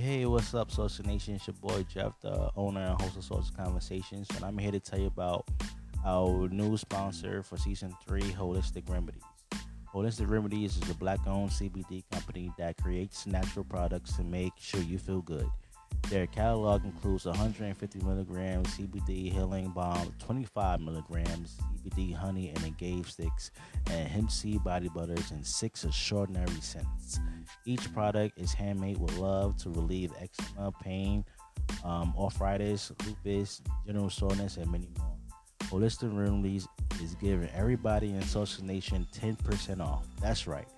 hey, hey, what's up, Saucy Nation? It's your boy Jeff, the owner and host of Saucy Conversations, and I'm here to tell you about our new sponsor for season three, Holistic Remedies. Holistic Remedies is a black owned CBD company that creates natural products to make sure you feel good. Their catalog includes 150 milligrams CBD healing balm, 25 milligrams CBD honey and engaged sticks, and hemp seed body butters, and six extraordinary scents. Each product is handmade with love to relieve eczema, pain, um, arthritis, lupus, general soreness, and many more. Holistic Remedies is giving everybody in Saucy Nation 10% off. That's right,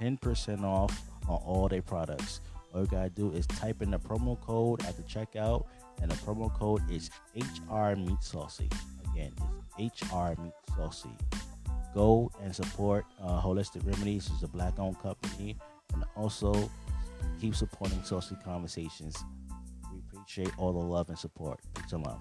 10% off on all their products. All you gotta do is type in the promo code at the checkout, and the promo code is HR Meat Saucy. Again, it's HR Meat Saucy. Go and support uh, Holistic Remedies. which is a black-owned company, and also keep supporting Saucy Conversations. We appreciate all the love and support. Peace and love.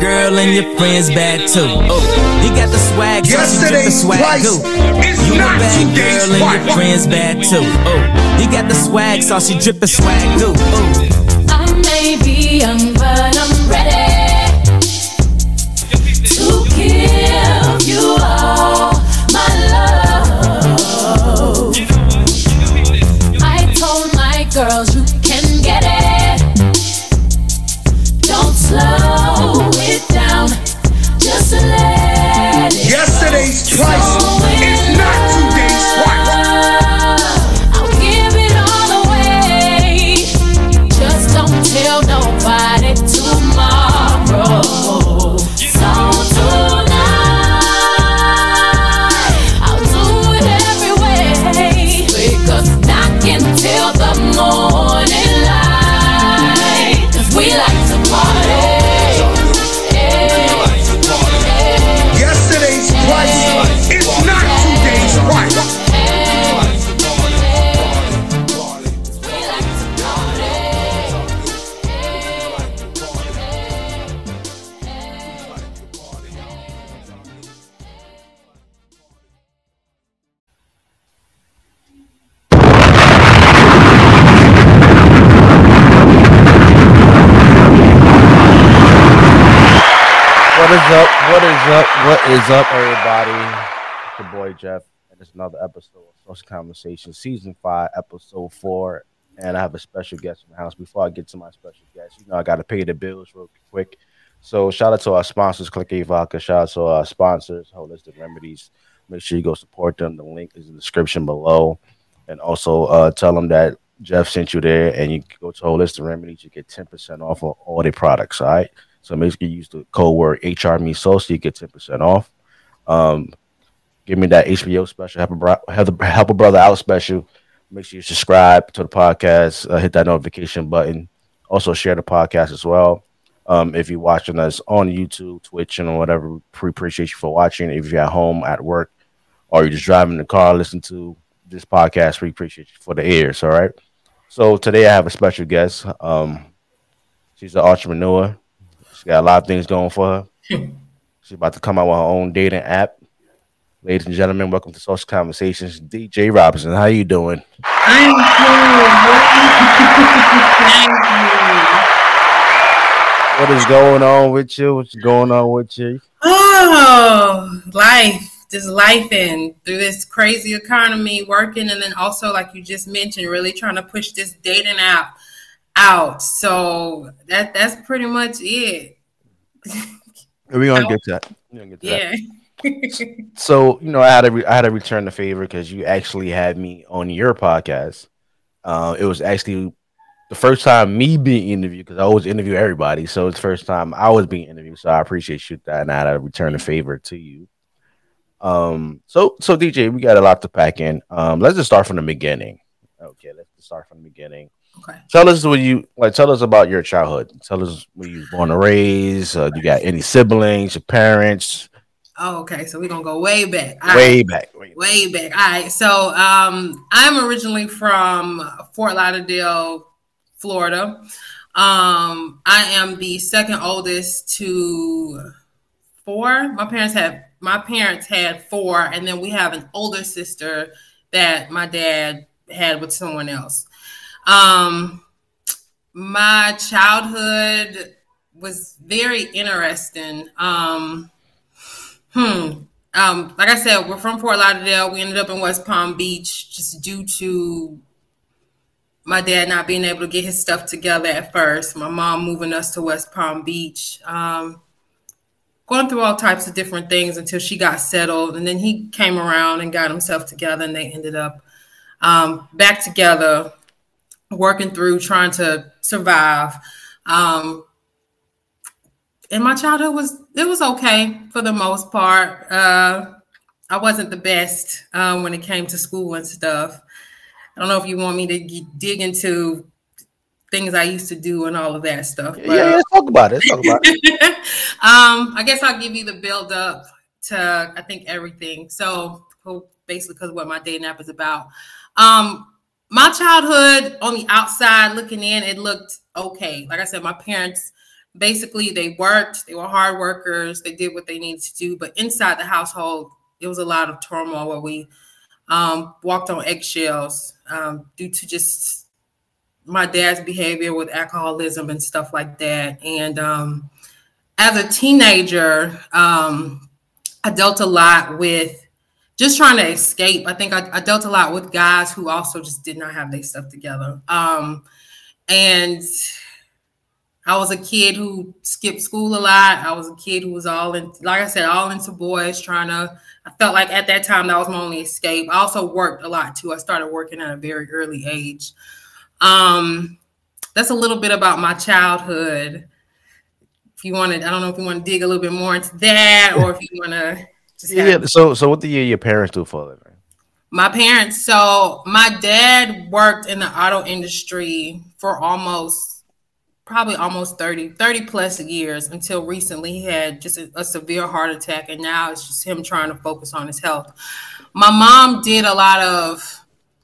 Girl and your friends bad too. Oh, you got the swag, so Yesterday's swag price goo. is You a bad today's girl and your friends bad too. Oh, you got the swag, so she drippin' swag goo. Oh. I may be young, is up, everybody? It's your boy Jeff, and it's another episode of Saucy Conversation, Season 5, Episode 4. And I have a special guest in the house. Before I get to my special guest, you know, I got to pay the bills real quick. So, shout out to our sponsors, Click A Vodka. Shout out to our sponsors, Holistic Remedies. Make sure you go support them. The link is in the description below. And also uh, tell them that Jeff sent you there, and you go to Holistic Remedies. You get 10% off of all their products, all right? So make sure you use the code word HRME so you get 10% off. Um, give me that HBO special, help a, bro- help, help a brother out special. Make sure you subscribe to the podcast, uh, hit that notification button. Also share the podcast as well. Um, if you're watching us on YouTube, Twitch, and whatever, we appreciate you for watching. If you're at home, at work, or you're just driving the car, listen to this podcast, we appreciate you for the ears. All right. So today I have a special guest. Um, she's an entrepreneur. She's got a lot of things going for her. She's about to come out with her own dating app. Ladies and gentlemen, welcome to Saucy Conversations. DJ Robinson, how you doing? I'm cool. Thank you. What is going on with you? What's going on with you? oh, life. Just life in through this crazy economy, working, and then also, like you just mentioned, really trying to push this dating app out. So that that's pretty much it. We're gonna get to that. We're gonna get to Yeah. that. So you know, I had to re- I had to return the favor because you actually had me on your podcast. Uh, it was actually the first time me being interviewed because I always interview everybody. So it's the first time I was being interviewed. So I appreciate you that, and I had to return the favor to you. Um, so so DJ, we got a lot to pack in. Um, let's just start from the beginning. Okay, let's just start from the beginning. okay. Tell us what you like. Tell us about your childhood. Tell us where you was born and raised. Uh, you got any siblings? Your parents? Oh, okay. So we're gonna go way back. All way right. back. Way back. way back. All right. So um, I'm originally from Fort Lauderdale, Florida. Um, I am the second oldest to four. My parents had my parents had four, and then we have an older sister that my dad had with someone else. Um, my childhood was very interesting. Um, hmm. Um, like I said, we're from Fort Lauderdale. We ended up in West Palm Beach just due to my dad not being able to get his stuff together at first. My mom moving us to West Palm Beach. Um, going through all types of different things until she got settled. And then he came around and got himself together, and they ended up um, back together, working through trying to survive. Um, and my childhood was it was okay for the most part. Uh, I wasn't the best um, when it came to school and stuff. I don't know if you want me to get, dig into things I used to do and all of that stuff. But, yeah, let's talk about it. Let's talk about it. um, I guess I'll give you the build up to I think everything. So basically, because what my day nap is about. Um, my childhood on the outside looking in, it looked okay. Like I said, my parents basically they worked, they were hard workers, they did what they needed to do. But inside the household, it was a lot of turmoil where we um, walked on eggshells um, due to just my dad's behavior with alcoholism and stuff like that. And um, as a teenager, um, I dealt a lot with just trying to escape. I think I, I, dealt a lot with guys who also just did not have their stuff together. Um, and I was a kid who skipped school a lot. I was a kid who was all in, like I said, all into boys, trying to. I felt like at that time that was my only escape. I also worked a lot too. I started working at a very early age. Um, that's a little bit about my childhood. If you want to, I don't know if you want to dig a little bit more into that, or if you want to yeah. So, so what do you, your parents do for a living? My parents. So, my dad worked in the auto industry for almost, probably almost 30, 30 plus years until recently. He had just a, a severe heart attack, and now it's just him trying to focus on his health. My mom did a lot of.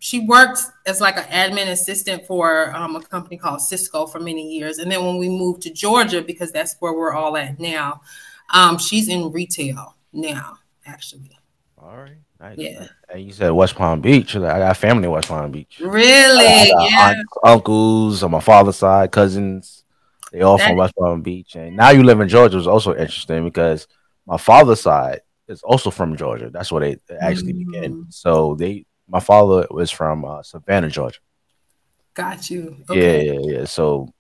She worked as like an admin assistant for um, a company called Cisco for many years, and then when we moved to Georgia, because that's where we're all at now, um, she's in retail now actually. All right. Nice. Yeah. And you said West Palm Beach. I got family in West Palm Beach. Really? yeah. Aunts, uncles on my father's side, cousins. They all that, from West Palm Beach. And now you live in Georgia was also interesting because my father's side is also from Georgia. That's where they actually mm. began. So they, my father was from uh, Savannah, Georgia. Got you. Okay. Yeah, yeah, yeah. So,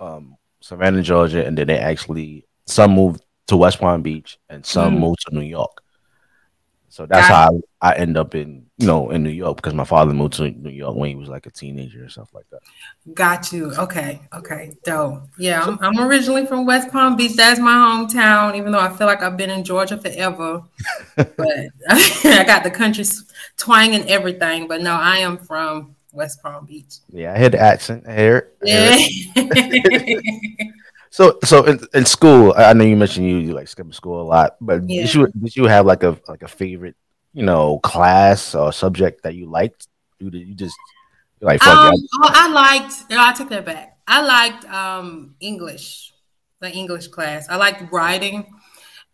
um, Savannah, Georgia, and then they actually some moved to West Palm Beach and some mm. moved to New York. So that's Got how I, I, end up in you know in New York because my father moved to New York when he was like a teenager or stuff like that. Got you. Okay. Okay. Dope. Yeah, I'm, I'm originally from West Palm Beach. That's my hometown. Even though I feel like I've been in Georgia forever, but I got the country twang and everything. But no, I am from West Palm Beach. Yeah, I hear the accent. I hear it. I hear it. So, so in, in school, I know you mentioned you, you like skipping school a lot, but yeah. did you did you have like a like a favorite, you know, class or subject that you liked? You you just like? Um, oh, I liked. No, I took that back. I liked um English, the English class. I liked writing,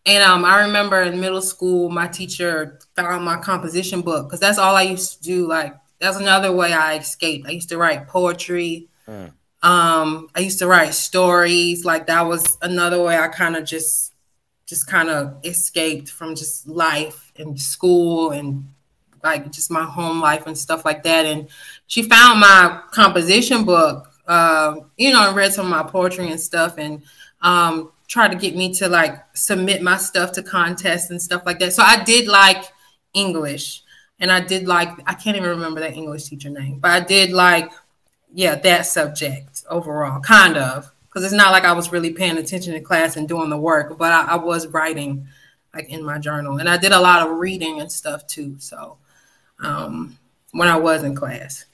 and um, I remember in middle school, my teacher found my composition book because that's all I used to do. Like that's another way I escaped. I used to write poetry. Mm. Um, I used to write stories. Like that was another way I kind of just just kind of escaped from just life and school and like just my home life and stuff like that. And she found my composition book, uh, you know, and read some of my poetry and stuff and um, tried to get me to like submit my stuff to contests and stuff like that. So I did like English and I did like, I can't even remember that English teacher name, but I did like yeah, that subject overall, kind of, because it's not like I was really paying attention to class and doing the work, but I, I, was writing like in my journal, and I did a lot of reading and stuff too. So, um, when I was in class.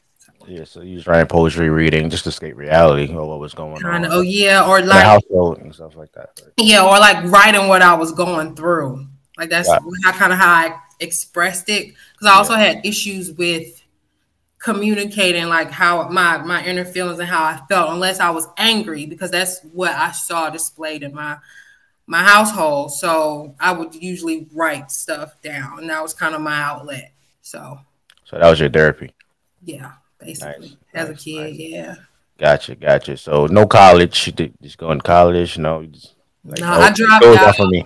Yeah, so you was writing poetry, reading, just to escape reality or what was going Kinda, on. Oh yeah, or like household and stuff like that. Right? Yeah, or like writing what I was going through. Like that's yeah. kind of how I expressed it because I also yeah. had issues with communicating like how my my inner feelings and how I felt unless I was angry because that's what I saw displayed in my my household. So I would usually write stuff down, and that was kind of my outlet. So So that was your therapy. yeah, basically Nice, as a kid, nice. yeah. Gotcha, gotcha. So no college. Just going to college. No, just, like, No, I dropped out. for me.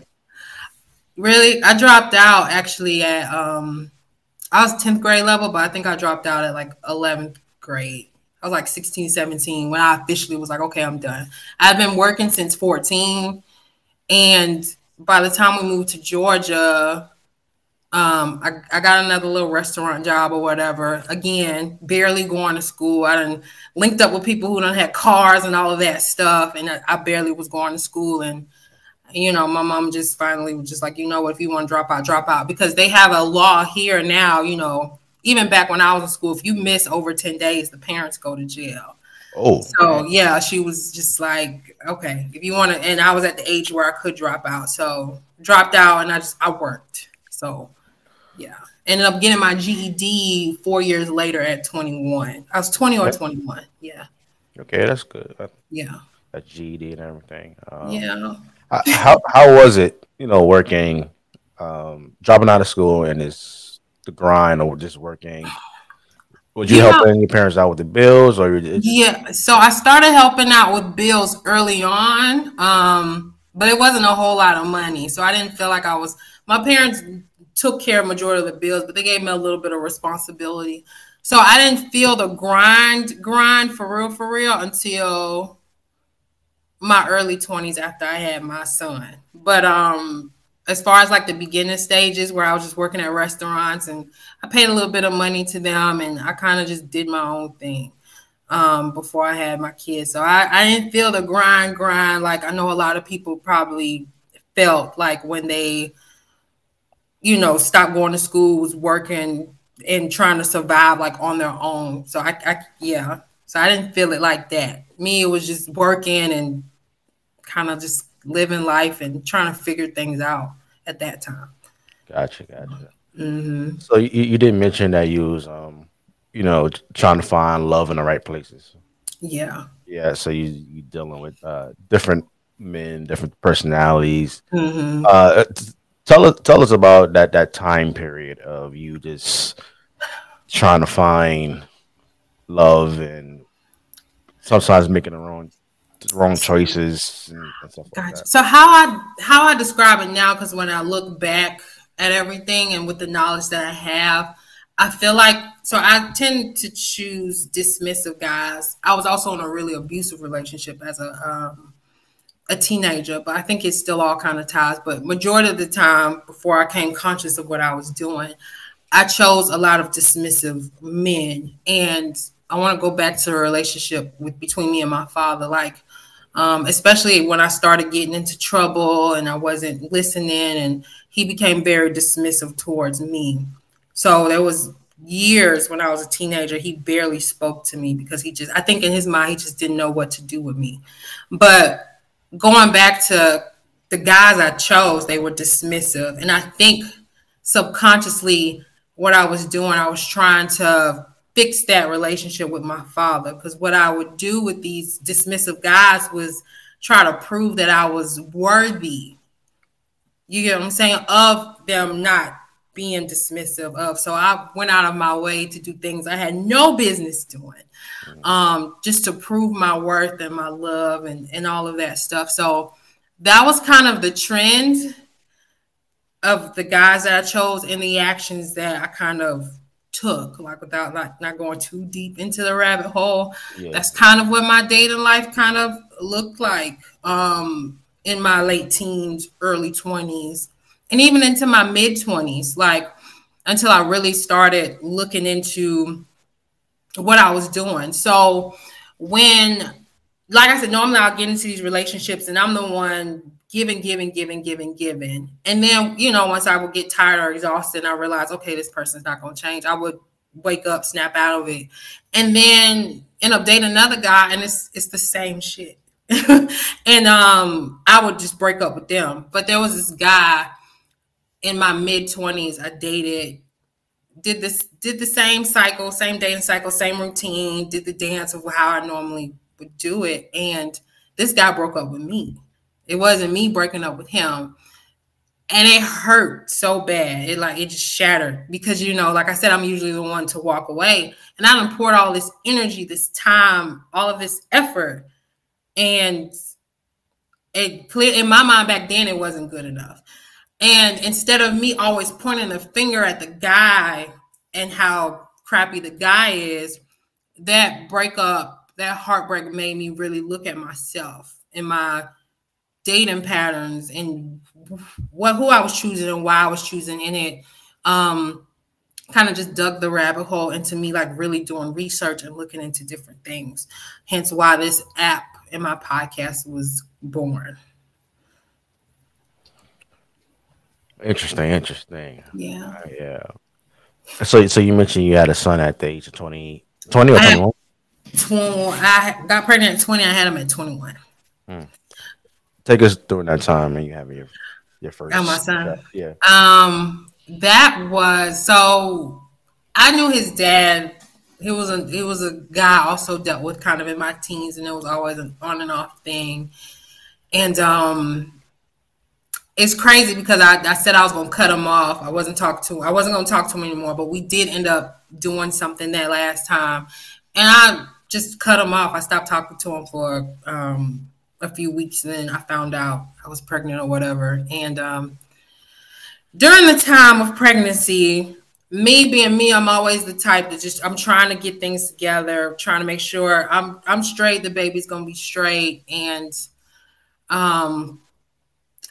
Really, I dropped out actually at um, I was tenth grade level, but I think I dropped out at like eleventh grade. I was like 16, 17 when I officially was like, okay, I'm done. I've been working since 14. And by the time we moved to Georgia, um, I, I got another little restaurant job or whatever. Again, barely going to school. I done linked up with people who don't had cars and all of that stuff. And I, I barely was going to school. And, you know, my mom just finally was just like, you know what, if you want to drop out, drop out. Because they have a law here now, you know, even back when I was in school, if you miss over 10 days, the parents go to jail. Oh, So yeah, she was just like, okay, if you want to, and I was at the age where I could drop out, so dropped out, and I just I worked. So yeah, ended up getting my GED four years later at 21. I was 20 or 21. Yeah, okay, that's good. Yeah, A GED and everything. Um, yeah. How how was it? You know, working, um, dropping out of school and it's the grind, or just working. Would you Yeah. helping your parents out with the bills, or just, Yeah, so I started helping out with bills early on, um, but it wasn't a whole lot of money. So I didn't feel like I was. My parents took care of majority of the bills, but they gave me a little bit of responsibility. So I didn't feel the grind, grind for real, for real until my early twenties after I had my son. But um, as far as like the beginning stages where I was just working at restaurants and I paid a little bit of money to them and I kind of just did my own thing um, before I had my kids. So I, I didn't feel the grind, grind like I know a lot of people probably felt like when they, you know, stopped going to school, was working and trying to survive like on their own. So I, I yeah. So I didn't feel it like that. Me, it was just working and kind of just living life and trying to figure things out at that time. gotcha, gotcha. hmm So you, you did mention that you was, um, you know, trying to find love in the right places. Yeah. Yeah, so you you dealing with uh, different men, different personalities. hmm Uh, t- tell us tell us about that that time period of you just trying to find love and sometimes making the wrong wrong choices and, and stuff like Gotcha. that. So how I how I describe it now, because when I look back at everything and with the knowledge that I have, I feel like so I tend to choose dismissive guys. I was also in a really abusive relationship as a um, a teenager, but I think it still all kind of ties. But majority of the time, before I came conscious of what I was doing, I chose a lot of dismissive men, and I want to go back to a relationship with between me and my father, like um, especially when I started getting into trouble and I wasn't listening, and he became very dismissive towards me. So there was years when I was a teenager, he barely spoke to me because he just, I think in his mind, he just didn't know what to do with me. But going back to the guys I chose, they were dismissive. And I think subconsciously, what I was doing, I was trying to fix that relationship with my father. Because what I would do with these dismissive guys was try to prove that I was worthy. You get what I'm saying? Of them not being dismissive of. So I went out of my way to do things I had no business doing, um, just to prove my worth and my love and, and all of that stuff. So that was kind of the trend of the guys that I chose and the actions that I kind of took, like without not, not going too deep into the rabbit hole. Yeah. That's kind of what my dating life kind of looked like um, in my late teens, early 20s, and even into my mid 20s, like until I really started looking into what I was doing. So when, like I said, normally I'll get into these relationships and I'm the one giving, giving, giving, giving, giving. And then, you know, once I would get tired or exhausted, I realized, okay, this person's not going to change. I would wake up, snap out of it, and then end up dating another guy, and it's it's the same shit. and um, I would just break up with them. But there was this guy in my mid twenties. I dated, did this, did the same cycle, same dating cycle, same routine, did the dance of how I normally would do it, and this guy broke up with me It wasn't me breaking up with him. And it hurt so bad. It like it just shattered because you know, like I said, I'm usually the one to walk away. And I done poured all this energy, this time, all of this effort. And it clear in my mind back then it wasn't good enough. And instead of me always pointing the finger at the guy and how crappy the guy is, that breakup, that heartbreak made me really look at myself and my dating patterns and what who I was choosing and why I was choosing in it. Um, kind of just dug the rabbit hole into me like really doing research and looking into different things. Hence why this app and my podcast was born. Interesting, interesting. Yeah. Uh, yeah. So, so you mentioned you had a son at the age of 20, 20 or I had- 21? 21, I got pregnant at 20, I had him at 21. Take us during that time and you have your your first. Oh, my son. Yeah. Um, that was so I knew his dad. He was a he was a guy I also dealt with kind of in my teens, and it was always an on and off thing. And um, it's crazy because I, I said I was gonna cut him off. I wasn't talk to I wasn't gonna talk to him anymore, but we did end up doing something that last time, and I just cut him off. I stopped talking to him for um a few weeks, then I found out I was pregnant or whatever, and um during the time of pregnancy, me being me, I'm always the type that just I'm trying to get things together, trying to make sure I'm I'm straight, the baby's gonna be straight, and um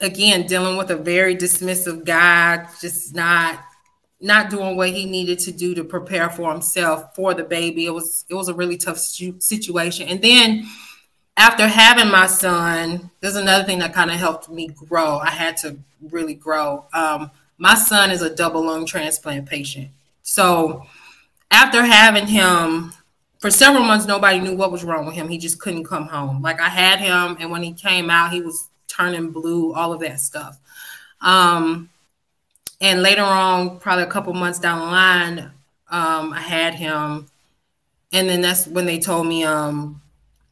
again dealing with a very dismissive guy, just not not doing what he needed to do to prepare for himself for the baby. It was it was a really tough situation, and then after having my son, there's another thing that kind of helped me grow. I had to really grow. Um, my son is a double lung transplant patient. So after having him for several months, nobody knew what was wrong with him. He just couldn't come home. Like I had him, and when he came out, he was turning blue, all of that stuff. Um, and later on, probably a couple months down the line, um, I had him, and then that's when they told me um,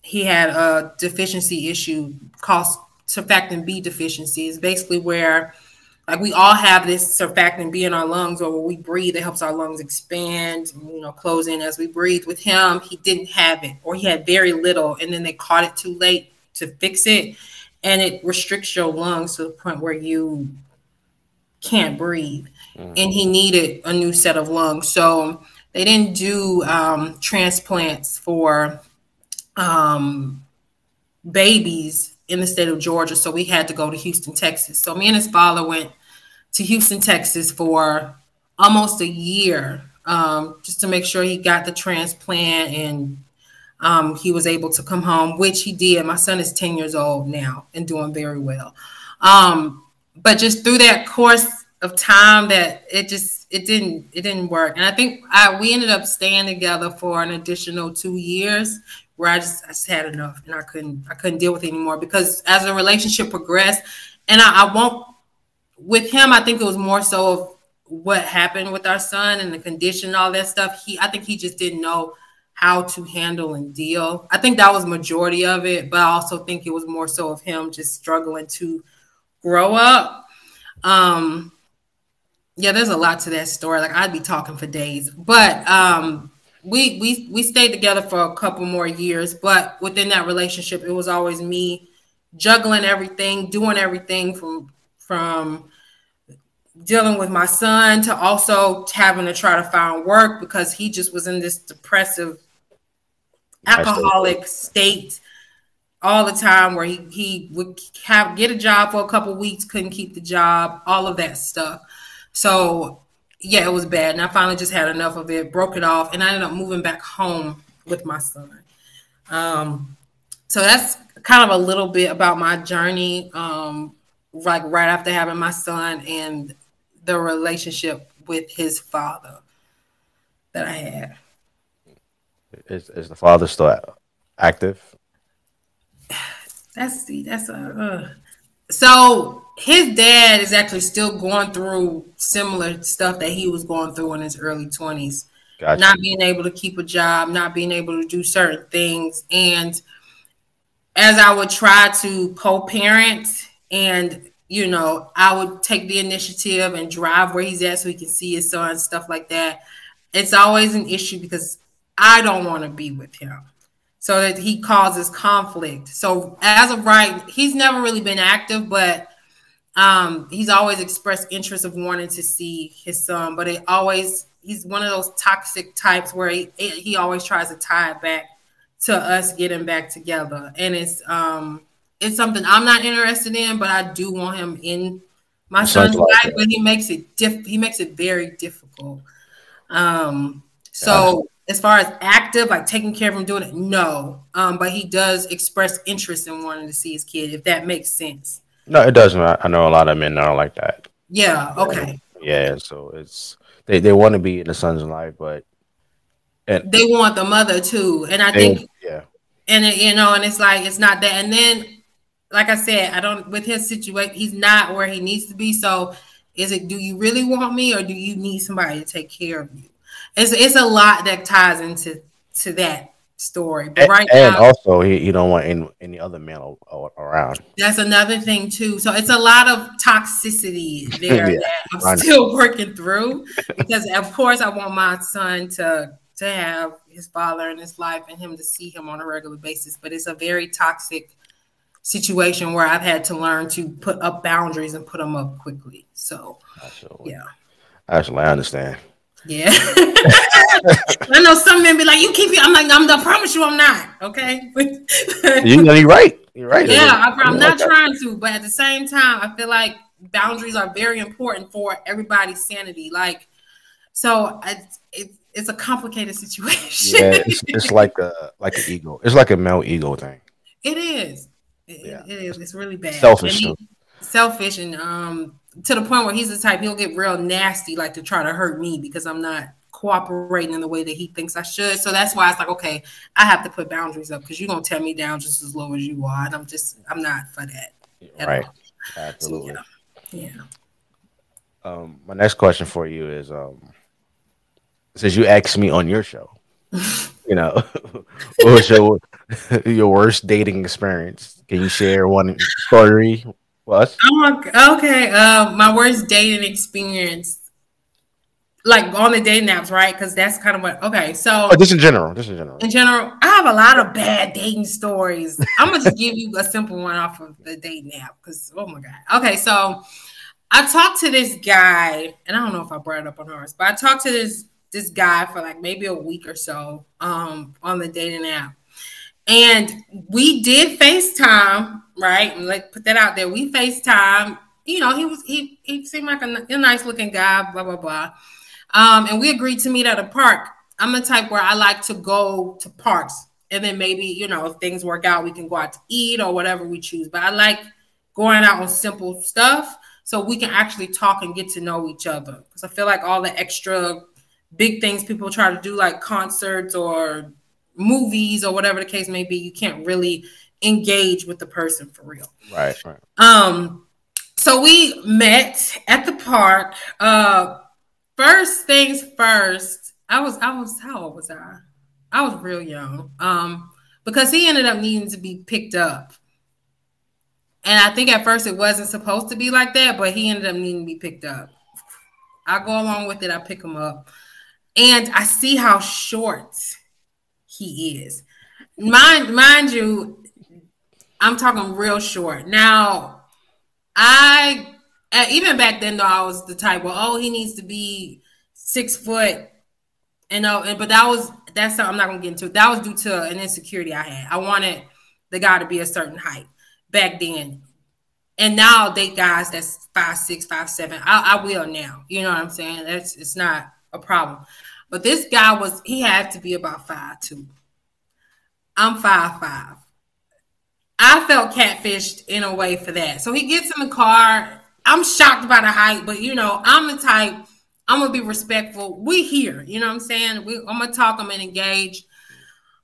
he had a deficiency issue called surfactant B deficiency. It's basically where like we all have this surfactant B in our lungs, or when we breathe, it helps our lungs expand, you know, close in as we breathe. With him, he didn't have it, or he had very little, and then they caught it too late to fix it, and it restricts your lungs to the point where you can't breathe. And he needed a new set of lungs, so they didn't do um, transplants for um, babies in the state of Georgia. So we had to go to Houston, Texas. So me and his father went to Houston, Texas for almost a year um, just to make sure he got the transplant and um, he was able to come home, which he did. My son is 10 years old now and doing very well. Um, but just through that course of time that it just it didn't it didn't work. And I think I we ended up staying together for an additional two years where I just I just had enough and I couldn't I couldn't deal with it anymore because as the relationship progressed, and I, I won't with him, I think it was more so of what happened with our son and the condition, all that stuff. He I think he just didn't know how to handle and deal. I think that was majority of it, but I also think it was more so of him just struggling to grow up. Um yeah, there's a lot to that story. Like I'd be talking for days. But um we we we stayed together for a couple more years, but within that relationship, it was always me juggling everything, doing everything from from dealing with my son to also having to try to find work because he just was in this depressive alcoholic state all the time where he, he would have get a job for a couple weeks couldn't keep the job all of that stuff. So yeah it was bad and i finally just had enough of it broke it off and i ended up moving back home with my son um, so that's kind of a little bit about my journey um, like right after having my son and the relationship with his father that i had Is is the father still active? That's the that's a uh. So his dad is actually still going through similar stuff that he was going through in his early twenties. Gotcha. Not being able to keep a job, not being able to do certain things, and as I would try to co-parent and you know, I would take the initiative and drive where he's at so he can see his son, stuff like that. It's always an issue because I don't want to be with him. So that he causes conflict. So as of right, he's never really been active, but um, he's always expressed interest of wanting to see his son. But it always he's one of those toxic types where he he always tries to tie it back to us getting back together, and it's um it's something I'm not interested in, but I do want him in my son's like life. that. But he makes it diff- he makes it very difficult. Um, so as far as active, like taking care of him, doing it, no. Um, but he does express interest in wanting to see his kid, if that makes sense. No, it doesn't. I I know a lot of men are like that. Yeah. Okay. Yeah, so it's they, they want to be in the son's life, but and They want the mother too, and I they, think yeah, and it, you know, and it's like it's not that. And then, like I said, I don't with his situation, he's not where he needs to be. So, is it? Do you really want me, or do you need somebody to take care of you? It's it's a lot that ties into to that story. But right and now, also he, he don't want any, any other a- around. that's another thing too. So it's a lot of toxicity there Yeah, that I'm still working through because of course I want my son to to have his father in his life and him to see him on a regular basis. But it's a very toxic situation where I've had to learn to put up boundaries and put them up quickly. So Absolutely. yeah. Actually, I understand. Yeah. I know some men be like, you keep it. I'm like, I'm I promise you I'm not. Okay. You know, you're right. You're right. Yeah, I, like not that. trying to, but at the same time, I feel like boundaries are very important for everybody's sanity. Like, so it's it, it's a complicated situation. Yeah, it's, it's like a like an ego. It's like a male ego thing. it is. It, Yeah. it is. It's really bad. Selfish, And he- selfish, and um, to the point where he's the type he'll get real nasty, like to try to hurt me because I'm not cooperating in the way that he thinks I should. So that's why it's like, okay, I have to put boundaries up because you're gonna tear me down just as low as you are, and I'm just I'm not for that. at Right. all. Absolutely. Yeah. Um, my next question for you is um, since you asked me on your show, you know, what was your your worst dating experience? Can you share one story us? Oh, okay. Uh, my worst dating experience, like on the dating apps, right? Because that's kind of what. Okay, so Oh, just in general. Just in general. in general, I have a lot of bad dating stories. I'm gonna just give you a simple one off of the dating app because oh my god. Okay, so I talked to this guy, and I don't know if I brought it up on ours, but I talked to this this guy for like maybe a week or so um on the dating app. And we did FaceTime, right? Like put that out there. We FaceTime. You know, he was he he seemed like a, a nice looking guy, blah blah blah. Um, and we agreed to meet at a park. I'm the type where I like to go to parks, and then maybe you know if things work out, we can go out to eat or whatever we choose. But I like going out on simple stuff so we can actually talk and get to know each other. Because I feel like all the extra big things people try to do, like concerts or movies or whatever the case may be, you can't really engage with the person for real. Right. Right. Um, so we met at the park. Uh, first things first, I was I was how old was I? I was real young. Um, because he ended up needing to be picked up. And I think at first it wasn't supposed to be like that, but he ended up needing to be picked up. I go along with it, I pick him up. And I see how short he is. Mind mind you, I'm talking real short. Now, I uh, even back then though I was the type, well, oh, he needs to be six foot, and no, and but that was that's something I'm not gonna get into. That was due to an insecurity I had. I wanted the guy to be a certain height back then, and now date guys that's five six, five seven. I, I will now. You know what I'm saying? That's it's not a problem. But this guy was he had to be about five two. I'm five five. I felt catfished in a way for that. So he gets in the car. I'm shocked by the height, but you know, I'm the type, I'm gonna be respectful. We here, you know what I'm saying? We, I'm gonna talk, I'm gonna engage.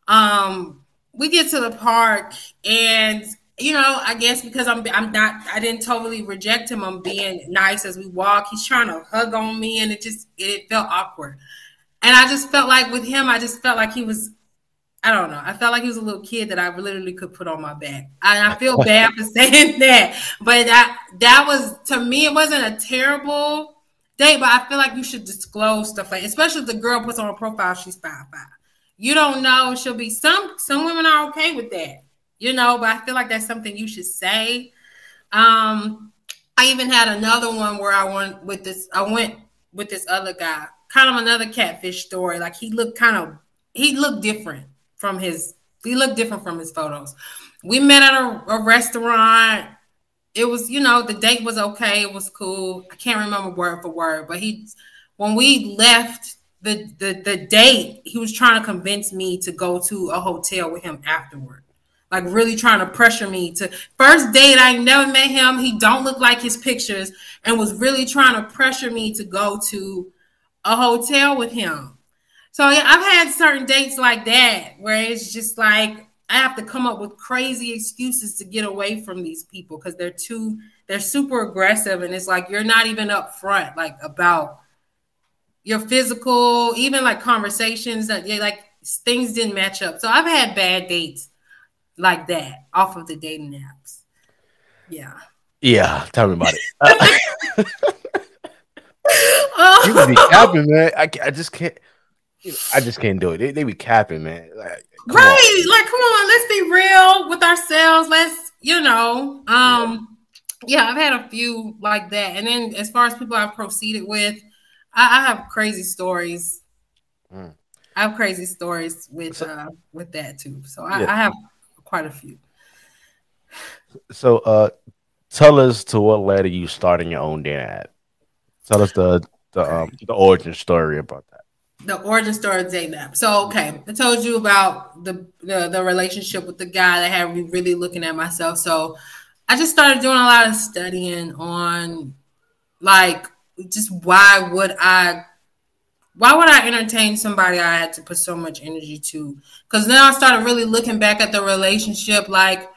Um, we get to the park, and you know, I guess because I'm I'm not I didn't totally reject him. I'm being nice as we walk. He's trying to hug on me, and it just it felt awkward. And I just felt like with him, I just felt like he was I don't know. I felt like he was a little kid that I literally could put on my back. And I feel bad for saying that, but that that was to me it wasn't a terrible date. But I feel like you should disclose stuff like, especially if the girl puts on a profile she's five five. You don't know she'll be some some women are okay with that, you know. But I feel like that's something you should say. Um, I even had another one where I went with this. I went with this other guy, kind of another catfish story. Like he looked kind of he looked different from his he looked different from his photos. We met at a, a restaurant. It was, you know, the date was okay. It was cool. I can't remember word for word, but he when we left the the the date, he was trying to convince me to go to a hotel with him afterward. Like really trying to pressure me to first date. I never met him. He don't look like his pictures, and was really trying to pressure me to go to a hotel with him. So yeah, I've had certain dates like that where it's just like I have to come up with crazy excuses to get away from these people because they're too they're super aggressive and it's like you're not even upfront like about your physical, even like conversations that yeah, like things didn't match up. So I've had bad dates like that off of the dating apps. Yeah. Yeah, tell me about it. You be capping, man. I, I just can't. I just can't do it. They, they be capping, man. Like, right? On. Like, come on, let's be real with ourselves. Let's, you know, um, yeah. yeah, I've had a few like that. And then as far as people I've proceeded with, I, I have crazy stories. Mm. I have crazy stories with so, uh with that too. So I, yeah. I have quite a few. So uh tell us to what led you starting your own dating app. Tell us the the um the origin story about that. The origin story of Zaynab. So okay, mm-hmm. I told you about the, the the relationship with the guy that had me really looking at myself. So I just started doing a lot of studying on like just why would I why would I entertain somebody I had to put so much energy to? Because then I started really looking back at the relationship, like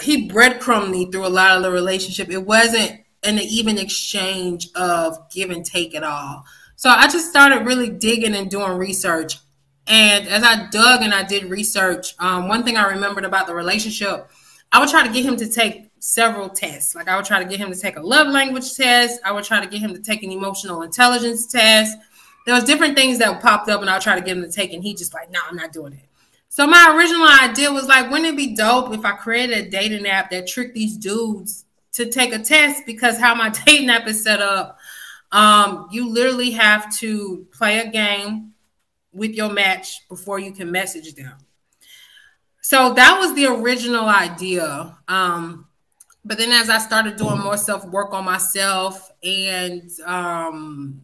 he breadcrumbed me through a lot of the relationship. It wasn't an even exchange of give and take at all. So I just started really digging and doing research. And as I dug and I did research, um, one thing I remembered about the relationship, I would try to get him to take several tests. Like I would try to get him to take a love language test. I would try to get him to take an emotional intelligence test. There was different things that popped up, and I would try to get him to take, and he just like, no, I'm not doing it. So my original idea was like, wouldn't it be dope if I created a dating app that tricked these dudes to take a test? Because how my dating app is set up, um, you literally have to play a game with your match before you can message them. So that was the original idea. Um, but then as I started doing more self work on myself and um,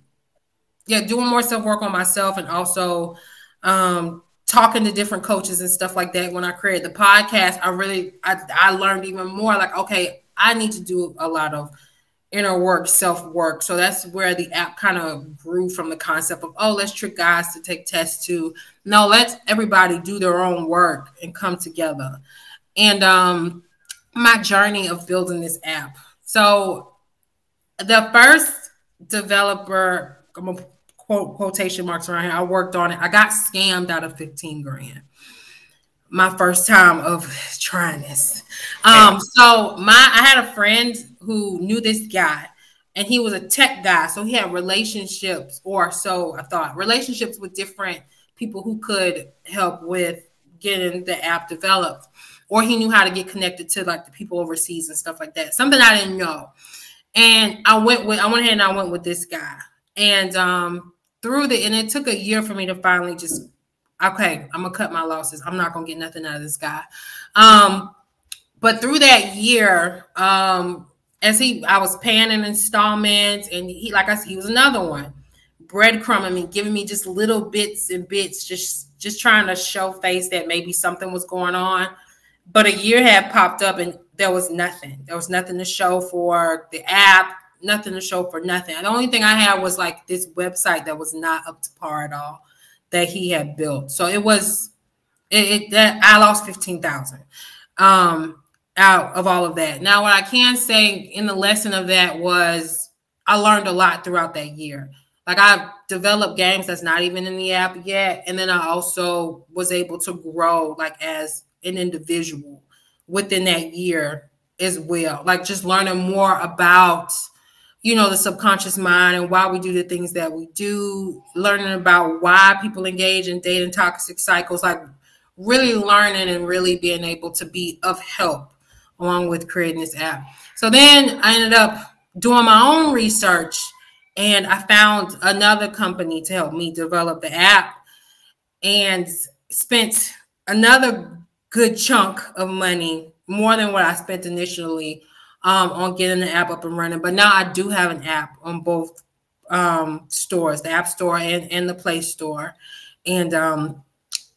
yeah, doing more self work on myself and also um, talking to different coaches and stuff like that. When I created the podcast, I really I, I learned even more. Like, okay, I need to do a lot of inner work, self work. So that's where the app kind of grew from the concept of, oh, let's trick guys to take tests to no, let's everybody do their own work and come together. And um, my journey of building this app. So the first developer, I'm gonna quote quotation marks around here. I worked on it. I got scammed out of 15 grand. My first time of trying this. Um, so my I had a friend who knew this guy and he was a tech guy. So he had relationships, or so I thought, relationships with different people who could help with getting the app developed. Or he knew how to get connected to like the people overseas and stuff like that. Something I didn't know. And I went with I went ahead and I went with this guy. And um through the and it took a year for me to finally just okay, I'm gonna cut my losses. I'm not gonna get nothing out of this guy. Um, but through that year, um, as he I was paying in installments, and he like I said, he was another one, breadcrumbing me, giving me just little bits and bits, just just trying to show face that maybe something was going on. But a year had popped up and there was nothing. There was nothing to show for the app, nothing to show for nothing. The only thing I had was like this website that was not up to par at all that he had built. So it was it, it that I lost fifteen thousand um out of all of that. Now what I can say in the lesson of that was I learned a lot throughout that year. like I've developed games that's not even in the app yet. And then I also was able to grow like as an individual within that year as well. Like just learning more about, you know, the subconscious mind and why we do the things that we do, learning about why people engage in dating toxic cycles, like really learning and really being able to be of help along with creating this app. So then I ended up doing my own research and I found another company to help me develop the app and spent another good chunk of money, more than what I spent initially, um, on getting the app up and running. But now I do have an app on both um, stores, the App Store and, and the Play Store. And um,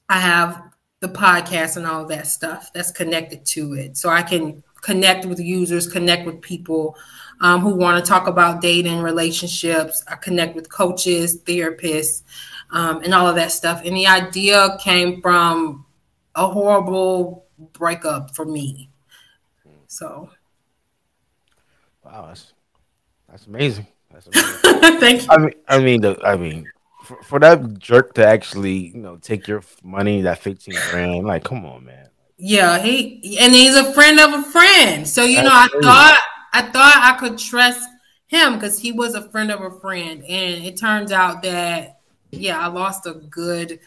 I have the podcast and all of that stuff that's connected to it. So I can connect with users, connect with people um, who want to talk about dating, relationships. I connect with coaches, therapists, um, and all of that stuff. And the idea came from a horrible breakup for me. So, wow, that's that's amazing. That's amazing. thank you. I mean, I mean, the, I mean, for, for that jerk to actually, you know, take your money, that fifteen grand, like, come on, man. Yeah, he and he's a friend of a friend. So you That's know, I crazy. thought I thought I could trust him because he was a friend of a friend, and it turns out that yeah, I lost a good.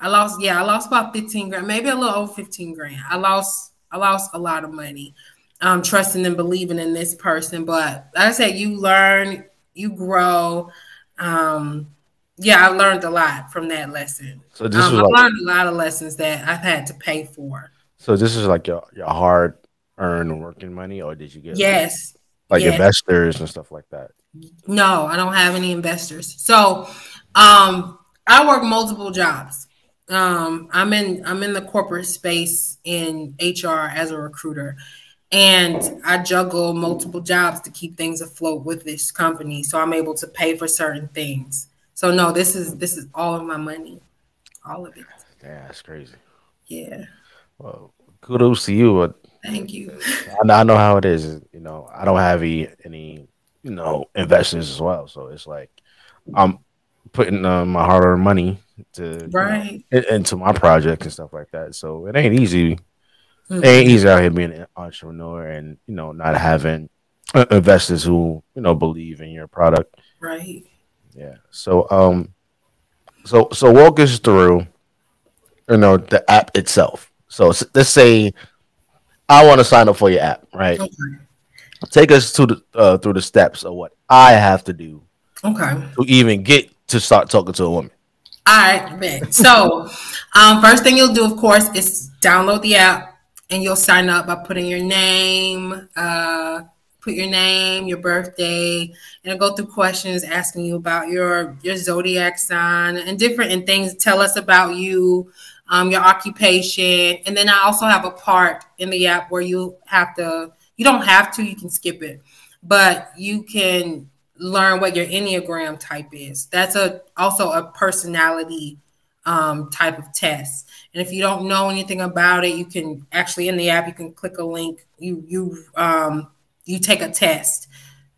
I lost yeah, I lost about fifteen grand, maybe a little over fifteen grand. I lost I lost a lot of money, um, trusting and believing in this person. But like I said, you learn, you grow. Um, yeah, I learned a lot from that lesson. So this Um, was I like, learned a lot of lessons that I've had to pay for. so this is like your your hard earned working money, or did you get Yes. like yes. investors and stuff like that? No, I don't have any investors. So um I work multiple jobs. Um I'm in I'm in the corporate space in HR as a recruiter. And I juggle multiple jobs to keep things afloat with this company. So I'm able to pay for certain things. So no, this is this is all of my money. All of it. Yeah, that's crazy. Yeah. Well, kudos to you, but Thank you. I know, how it is. You know, I don't have any, any you know investors as well, so it's like I'm putting uh, my hard earned money to you know, Right. into my project and stuff like that. So it ain't easy. Mhm. It ain't easy out here being an entrepreneur and you know not having uh, investors who you know believe in your product. Right. Yeah. So um, so so walk us through, you know, the app itself. So let's say I want to sign up for your app, right? Okay. Take us to the uh, through the steps of what I have to do Okay. to even get to start talking to a woman. All right, bet. So, um, first thing you'll do, of course, is download the app and you'll sign up by putting your name, uh, put your name, your birthday, and it'll go through questions asking you about your your zodiac sign and different and things. Tell us about you, um, your occupation, and then I also have a part in the app where you have to. You don't have to. You can skip it, but you can learn what your enneagram type is. That's a also a personality um, type of test. And if you don't know anything about it, you can actually in the app you can click a link. You you um, you take a test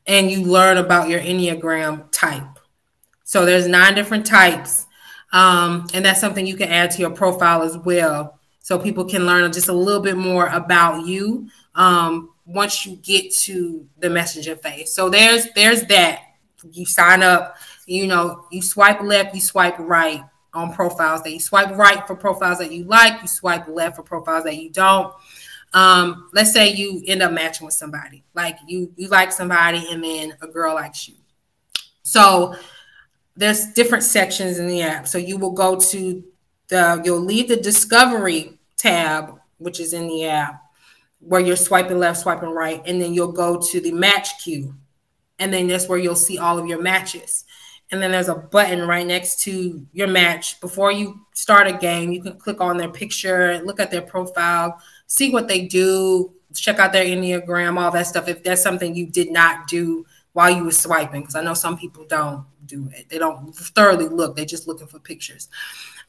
and you learn about your enneagram type. So there's nine different types, um, and that's something you can add to your profile as well, so people can learn just a little bit more about you. Um, once you get to the messenger phase. So there's there's that. You sign up, you know, you swipe left, you swipe right on profiles that you swipe right for profiles that you like, you swipe left for profiles that you don't. Um, let's say you end up matching with somebody, like you you like somebody and then a girl likes you. So there's different sections in the app. So you will go to the you'll leave the discovery tab, which is in the app where you're swiping left, swiping right, and then you'll go to the match queue. And then that's where you'll see all of your matches. And then there's a button right next to your match. Before you start a game, you can click on their picture, look at their profile, see what they do, check out their Enneagram, all that stuff. If that's something you did not do while you were swiping, because I know some people don't do it. They don't thoroughly look, they're just looking for pictures.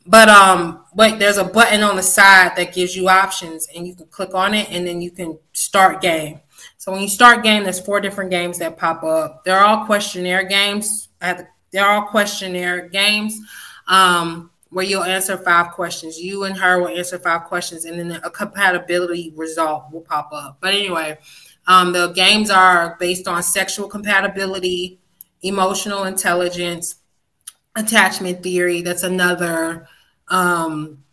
But um, but there's a button on the side that gives you options, and you can click on it, and then you can start game. So when you start game, there's four different games that pop up. They're all questionnaire games. I have to they're all questionnaire games. Um, where you'll answer five questions. You and her will answer five questions, and then a compatibility result will pop up. But anyway, um, the games are based on sexual compatibility, emotional intelligence, attachment theory. That's another. Um,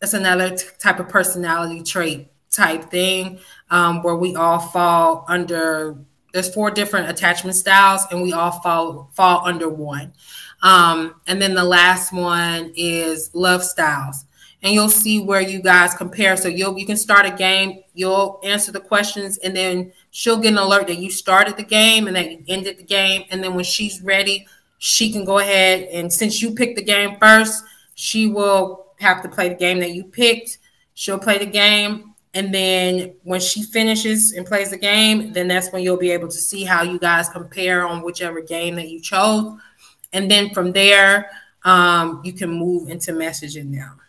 that's another t- type of personality trait type thing um, where we all fall under. There's four different attachment styles, and we all fall fall under one. Um, and then the last one is love styles. And you'll see where you guys compare. So you'll you can start a game, you'll answer the questions, and then she'll get an alert that you started the game and that you ended the game. And then when she's ready, she can go ahead and since you picked the game first, she will have to play the game that you picked. She'll play the game. And then when she finishes and plays the game, then that's when you'll be able to see how you guys compare on whichever game that you chose. And then from there, um, you can move into messaging them.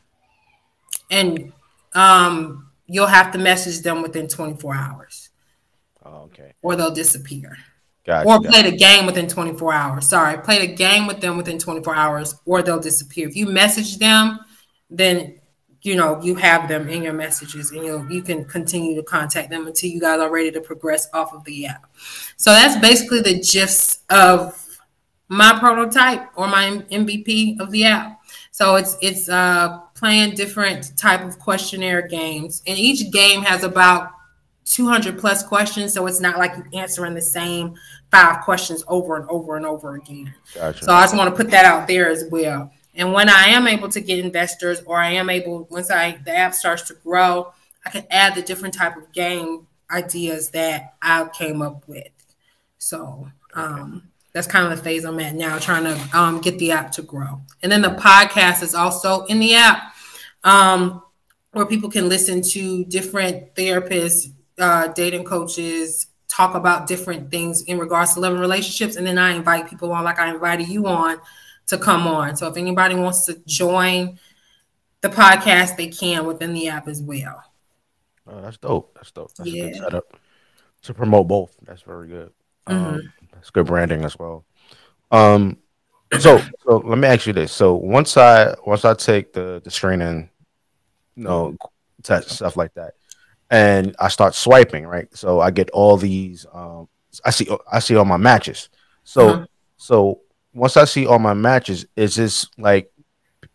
And um, you'll have to message them within 24 hours. Oh, okay. Or they'll disappear. Gotcha, or play the game within 24 hours. Sorry, play the game with them within 24 hours, or they'll disappear. If you message them, then you know you have them in your messages, and you you can continue to contact them until you guys are ready to progress off of the app. So that's basically the gist of my prototype or my MVP of the app. So it's it's uh, playing different type of questionnaire games, and each game has about 200 plus questions. So it's not like you're answering the same five questions over and over and over again. Gotcha. So I just want to put that out there as well. And when I am able to get investors, or I am able once I the app starts to grow, I can add the different type of game ideas that I came up with. So um, that's kind of the phase I'm at now, trying to um, get the app to grow. And then the podcast is also in the app, um, where people can listen to different therapists, uh, dating coaches, talk about different things in regards to loving relationships. And then I invite people on, like I invited you on, to come on. So if anybody wants to join the podcast, they can within the app as well. Oh, that's dope. That's dope. That's a good setup to promote both. That's very good. Mm-hmm. Um, that's good branding as well. Um, so so let me ask you this. So once I once I take the the screening, you know, test stuff like that, and I start swiping, right? So I get all these. Um, I see I see all my matches. So Uh-huh. so once I see all my matches, is this like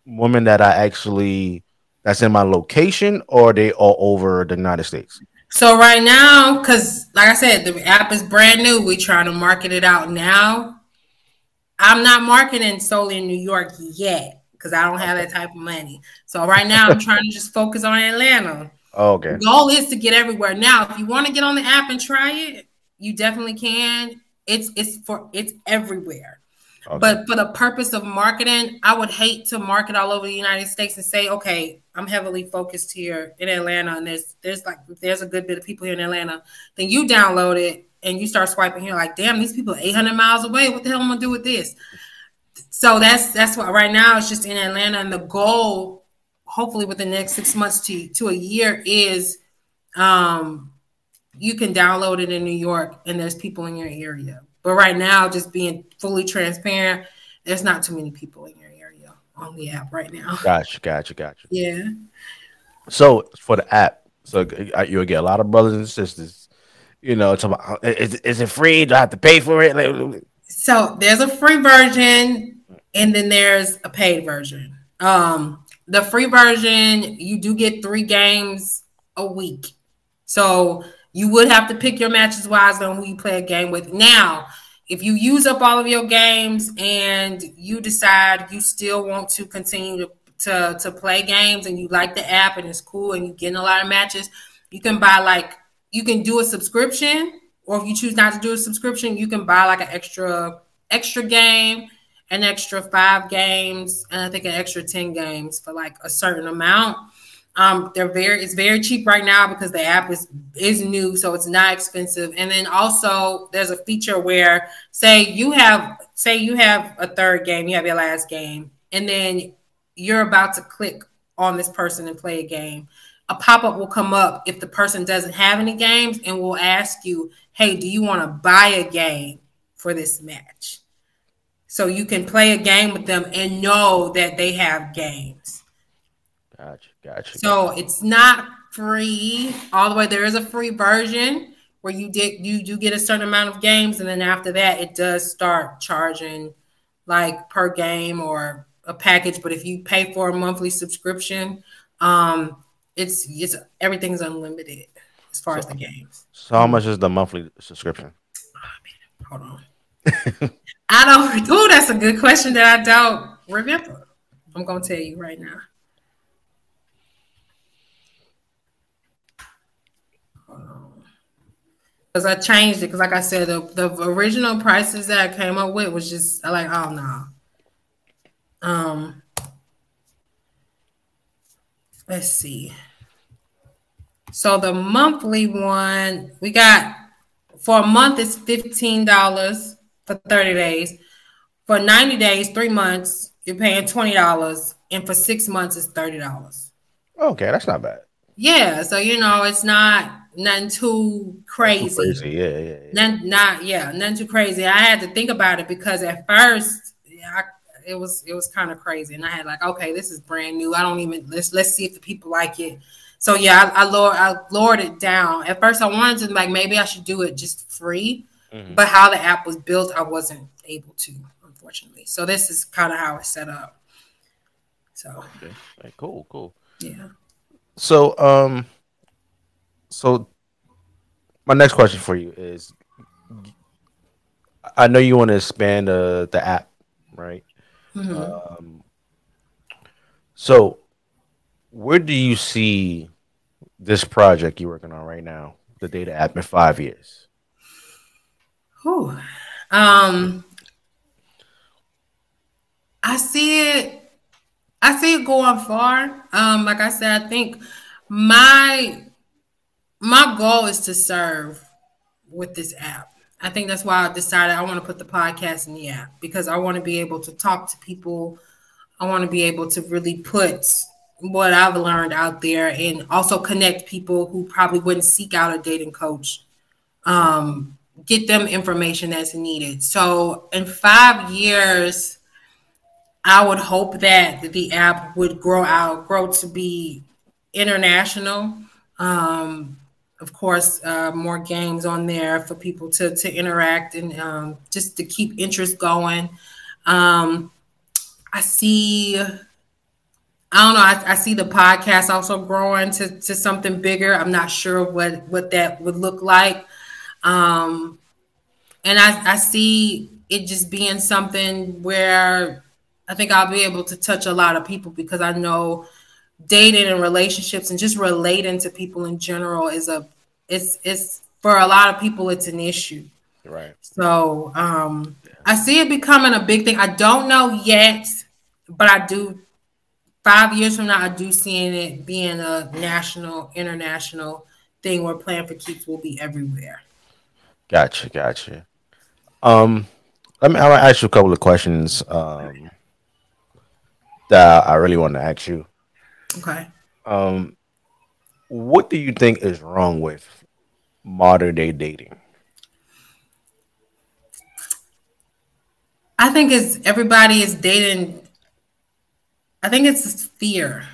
women that I actually that's in my location, or are they all over the United States? So right now, because like I said, the app is brand new. We're trying to market it out now. I'm not marketing solely in New York yet because I don't have that type of money. So right now, I'm trying to just focus on Atlanta. Oh, okay. The goal is to get everywhere. Now, if you want to get on the app and try it, you definitely can. It's it's for it's everywhere. Okay. But for the purpose of marketing, I would hate to market all over the United States and say, okay, I'm heavily focused here in Atlanta, and there's there's like there's a good bit of people here in Atlanta. Then you download it and you start swiping here, like, damn, these people are 800 miles away. What the hell am I gonna do with this? So that's that's what right now it's just in Atlanta, and the goal, hopefully within the next six months to to a year, is um you can download it in New York, and there's people in your area. But right now, just being fully transparent, there's not too many people in your area on the app right now. Gotcha, gotcha, gotcha. Yeah. So for the app, so uh, you'll get a lot of brothers and sisters. You know, about, is, is it free? Do I have to pay for it? Like, So there's a free version, and then there's a paid version. Um, the free version, you do get three games a week. So you would have to pick your matches wisely on who you play a game with. Now, if you use up all of your games and you decide you still want to continue to, to, to play games and you like the app and it's cool and you're getting a lot of matches, you can buy like you can do a subscription, or if you choose not to do a subscription, you can buy like an extra extra game, an extra five games, and I think an extra 10 games for like a certain amount. Um, they're very it's very cheap right now because the app is is new, so it's not expensive. And then also there's a feature where say you have say you have a third game, you have your last game, and then you're about to click on this person and play a game. A pop-up will come up if the person doesn't have any games and will ask you, hey, do you want to buy a game for this match? So you can play a game with them and know that they have games. Gotcha, gotcha. So it's not free all the way. There is a free version where you did you do get a certain amount of games, and then after that, it does start charging like per game or a package. But if you pay for a monthly subscription, um, it's it's everything's unlimited as far as the games. so how much is the monthly subscription? Hold on. I don't. Oh, that's a good question that I don't remember. I'm gonna tell you right now. Because I changed it. Because, like I said, the, the original prices that I came up with was just like, oh no. Um, let's see. So the monthly one we got for a month is fifteen dollars for thirty days. For ninety days, three months, you're paying twenty dollars, and for six months, it's thirty dollars. Okay, that's not bad. Yeah, so you know it's not nothing too crazy. Crazy, yeah, yeah, yeah. None, not yeah, nothing too crazy. I had to think about it because at first, yeah, I, it was it was kind of crazy, and I had like, okay, this is brand new. I don't even let's let's see if the people like it. So yeah, I, I lowered I lowered it down. At first, I wanted to like maybe I should do it just free, Mhm. but how the app was built, I wasn't able to, unfortunately. So this is kind of how it's set up. So Okay. Okay, cool, cool. yeah. So, um, so my next question for you is: I know you want to expand uh, the app, right? Mhm. Um, so, where do you see this project you're working on right now, the data app, in five years? Whew. Um, I see it. I see it going far. Um, like I said, I think my my goal is to serve with this app. I think that's why I decided I want to put the podcast in the app because I want to be able to talk to people. I want to be able to really put what I've learned out there and also connect people who probably wouldn't seek out a dating coach um, get them information that's needed. So in five years, I would hope that the app would grow out, grow to be international. Um, of course, uh, more games on there for people to to interact and um, just to keep interest going. Um, I see. I don't know. I, I see the podcast also growing to, to something bigger. I'm not sure what what that would look like. Um, and I, I see it just being something where I think I'll be able to touch a lot of people because I know dating and relationships and just relating to people in general is a it's it's for a lot of people it's an issue. Right. So um, I see it becoming a big thing. I don't know yet, but I do. Five years from now, I do seeing it being a national, international thing where Playing 4 Keeps will be everywhere. Gotcha, gotcha. Um, let me. Gonna ask you a couple of questions. Um, that I really want to ask you. Okay. Um, what do you think is wrong with modern day dating? I think it's everybody is dating. I think it's fear.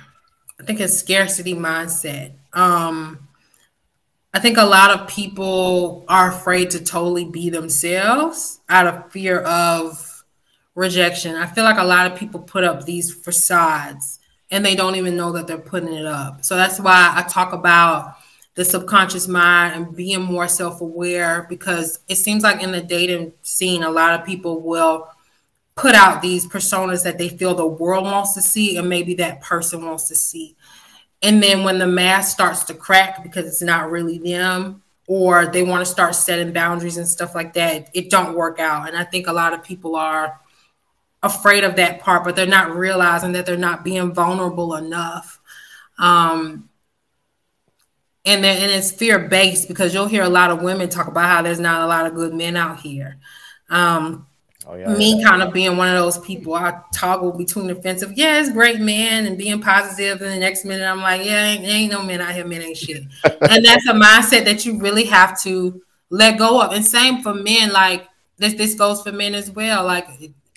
I think it's scarcity mindset. Um, I think a lot of people are afraid to totally be themselves out of fear of rejection. I feel like a lot of people put up these facades and they don't even know that they're putting it up. So that's why I talk about the subconscious mind and being more self-aware because it seems like in the dating scene a lot of people will put out these personas that they feel the world wants to see and maybe that person wants to see and then when the mask starts to crack because it's not really them or they want to start setting boundaries and stuff like that it don't work out and i think a lot of people are afraid of that part but they're not realizing that they're not being vulnerable enough. Um and then and it's fear based because you'll hear a lot of women talk about how there's not a lot of good men out here. Um Oh yeah, me kind of being one of those people i toggle between the fence yeah it's great man and being positive and the next minute i'm like yeah ain't, ain't no men out here men ain't shit. And that's a mindset that you really have to let go of. And same for men like this this goes for men as well. Like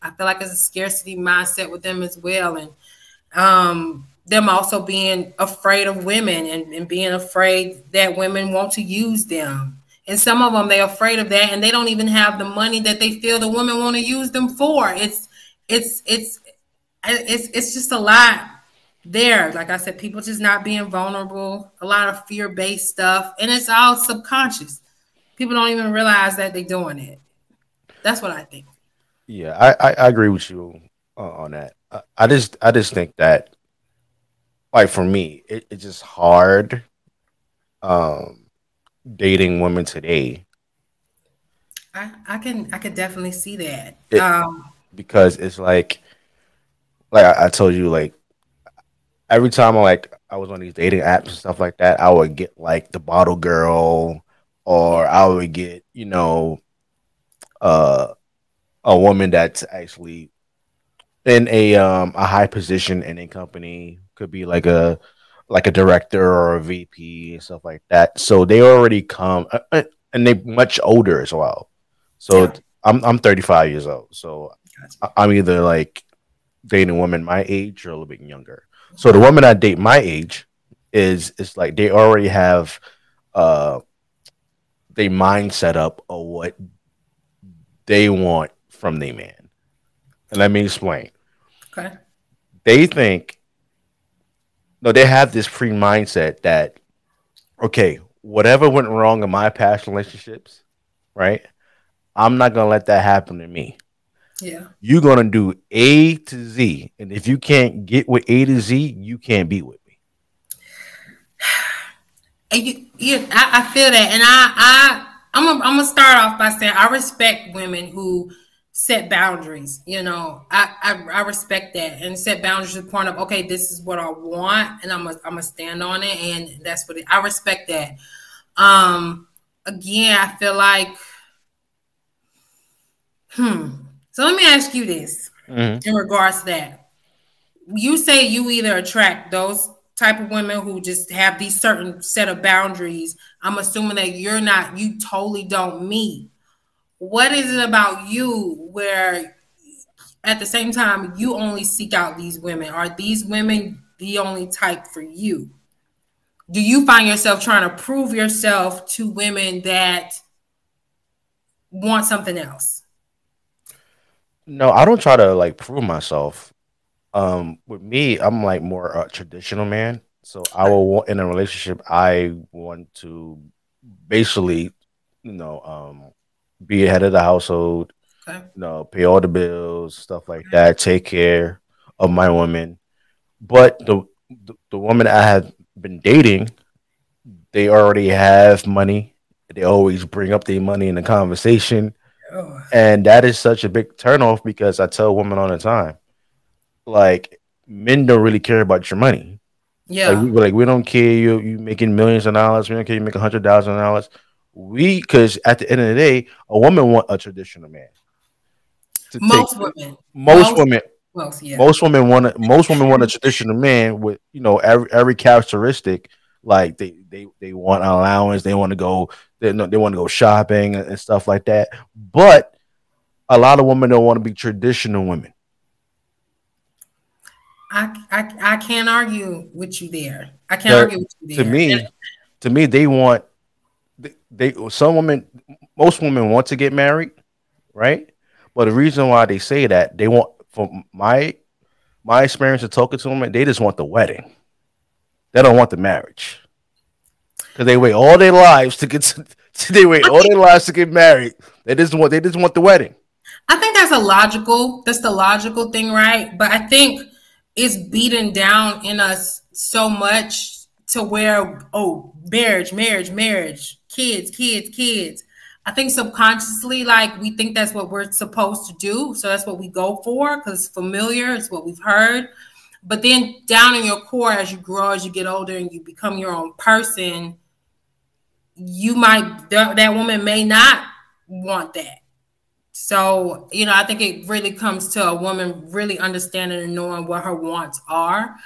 I feel like it's a scarcity mindset with them as well, and um, them also being afraid of women and, and being afraid that women want to use them. And some of them they're afraid of that, and they don't even have the money that they feel the women want to use them for. It's it's it's it's it's just a lot there. Like I said, people just not being vulnerable, a lot of fear based stuff, and it's all subconscious. People don't even realize that they're doing it. That's what I think. Yeah, I, I, I agree with you uh, on that. I, I just I just think that like for me, it, it's just hard um dating women today I, I can I could definitely see that. It- um, because it's like like I, I told you like every time I like I was on these dating apps and stuff like that, I would get like the bottle girl or I would get, you know, uh a woman that's actually in a um a high position in a company, could be like a like a director or a VP and stuff like that. So they already come uh, uh, and they much older as well. So Yeah. I'm I'm 35 years old. So I'm either like dating a woman my age or a little bit younger. So the woman I date my age is is like they already have uh they mindset up of what they want from their man. And let me explain. okay. They think no, they have this pre mindset that okay, whatever went wrong in my past relationships, right? I'm not gonna let that happen to me Yeah. you're gonna do A to Z, and if you can't get with A to Z, you can't be with me. And you, you, I, I feel that, and I, I, I'm, gonna, I'm gonna start off by saying I respect women who set boundaries. You know, I, I, I respect that and set boundaries to the point of okay, this is what I want, and I'm, gonna, I'm gonna stand on it, and that's what it, I respect that. Um, again, I feel like, hmm. So let me ask you this in regards to that. You say you either attract those type of women who just have these certain set of boundaries. I'm assuming that you're not, you totally don't meet. What is it about you where at the same time you only seek out these women? Are these women the only type for you? Do you find yourself trying to prove yourself to women that want something else? No, I don't try to like prove myself. Um, with me, I'm like more a traditional man. So I will want in a relationship. I want to basically, you know, um, be head of the household. Okay. You know, pay all the bills, stuff like that. Take care of my women. But the the, the woman I have been dating, they already have money. They always bring up their money in the conversation. Oh, And that is such a big turnoff because I tell women all the time, like men don't really care about your money. yeah. Like, we, like we don't care you you making millions of dollars. We don't care you make a hundred thousand dollars. We because at the end of the day, a woman want a traditional man. To take- most women. most most- women, Most, yeah. most women want a, most women want a traditional man with you know every every characteristic. Like they they they want allowance. They want to go. They they want to go shopping and, and stuff like that. But a lot of women don't want to be traditional women. I, I I can't argue with you there. I can't But argue with you there. to me, to me, they want they, some women, most women want to get married, right? But the reason why they say that they want, from my my experience of talking to them, they just want the wedding. They don't want the marriage because they wait all their lives to get to. They wait all their lives to get married. They just want. They just want the wedding. I think that's a logical. That's the logical thing, right? But I think it's beaten down in us so much to where oh, marriage, marriage, marriage, kids, kids, kids. I think subconsciously, like we think that's what we're supposed to do, so that's what we go for because familiar. It's what we've heard. But then down in your core, as you grow, as you get older, and you become your own person, you might that, that woman may not want that. So, you know, I think it really comes to a woman really understanding and knowing what her wants are.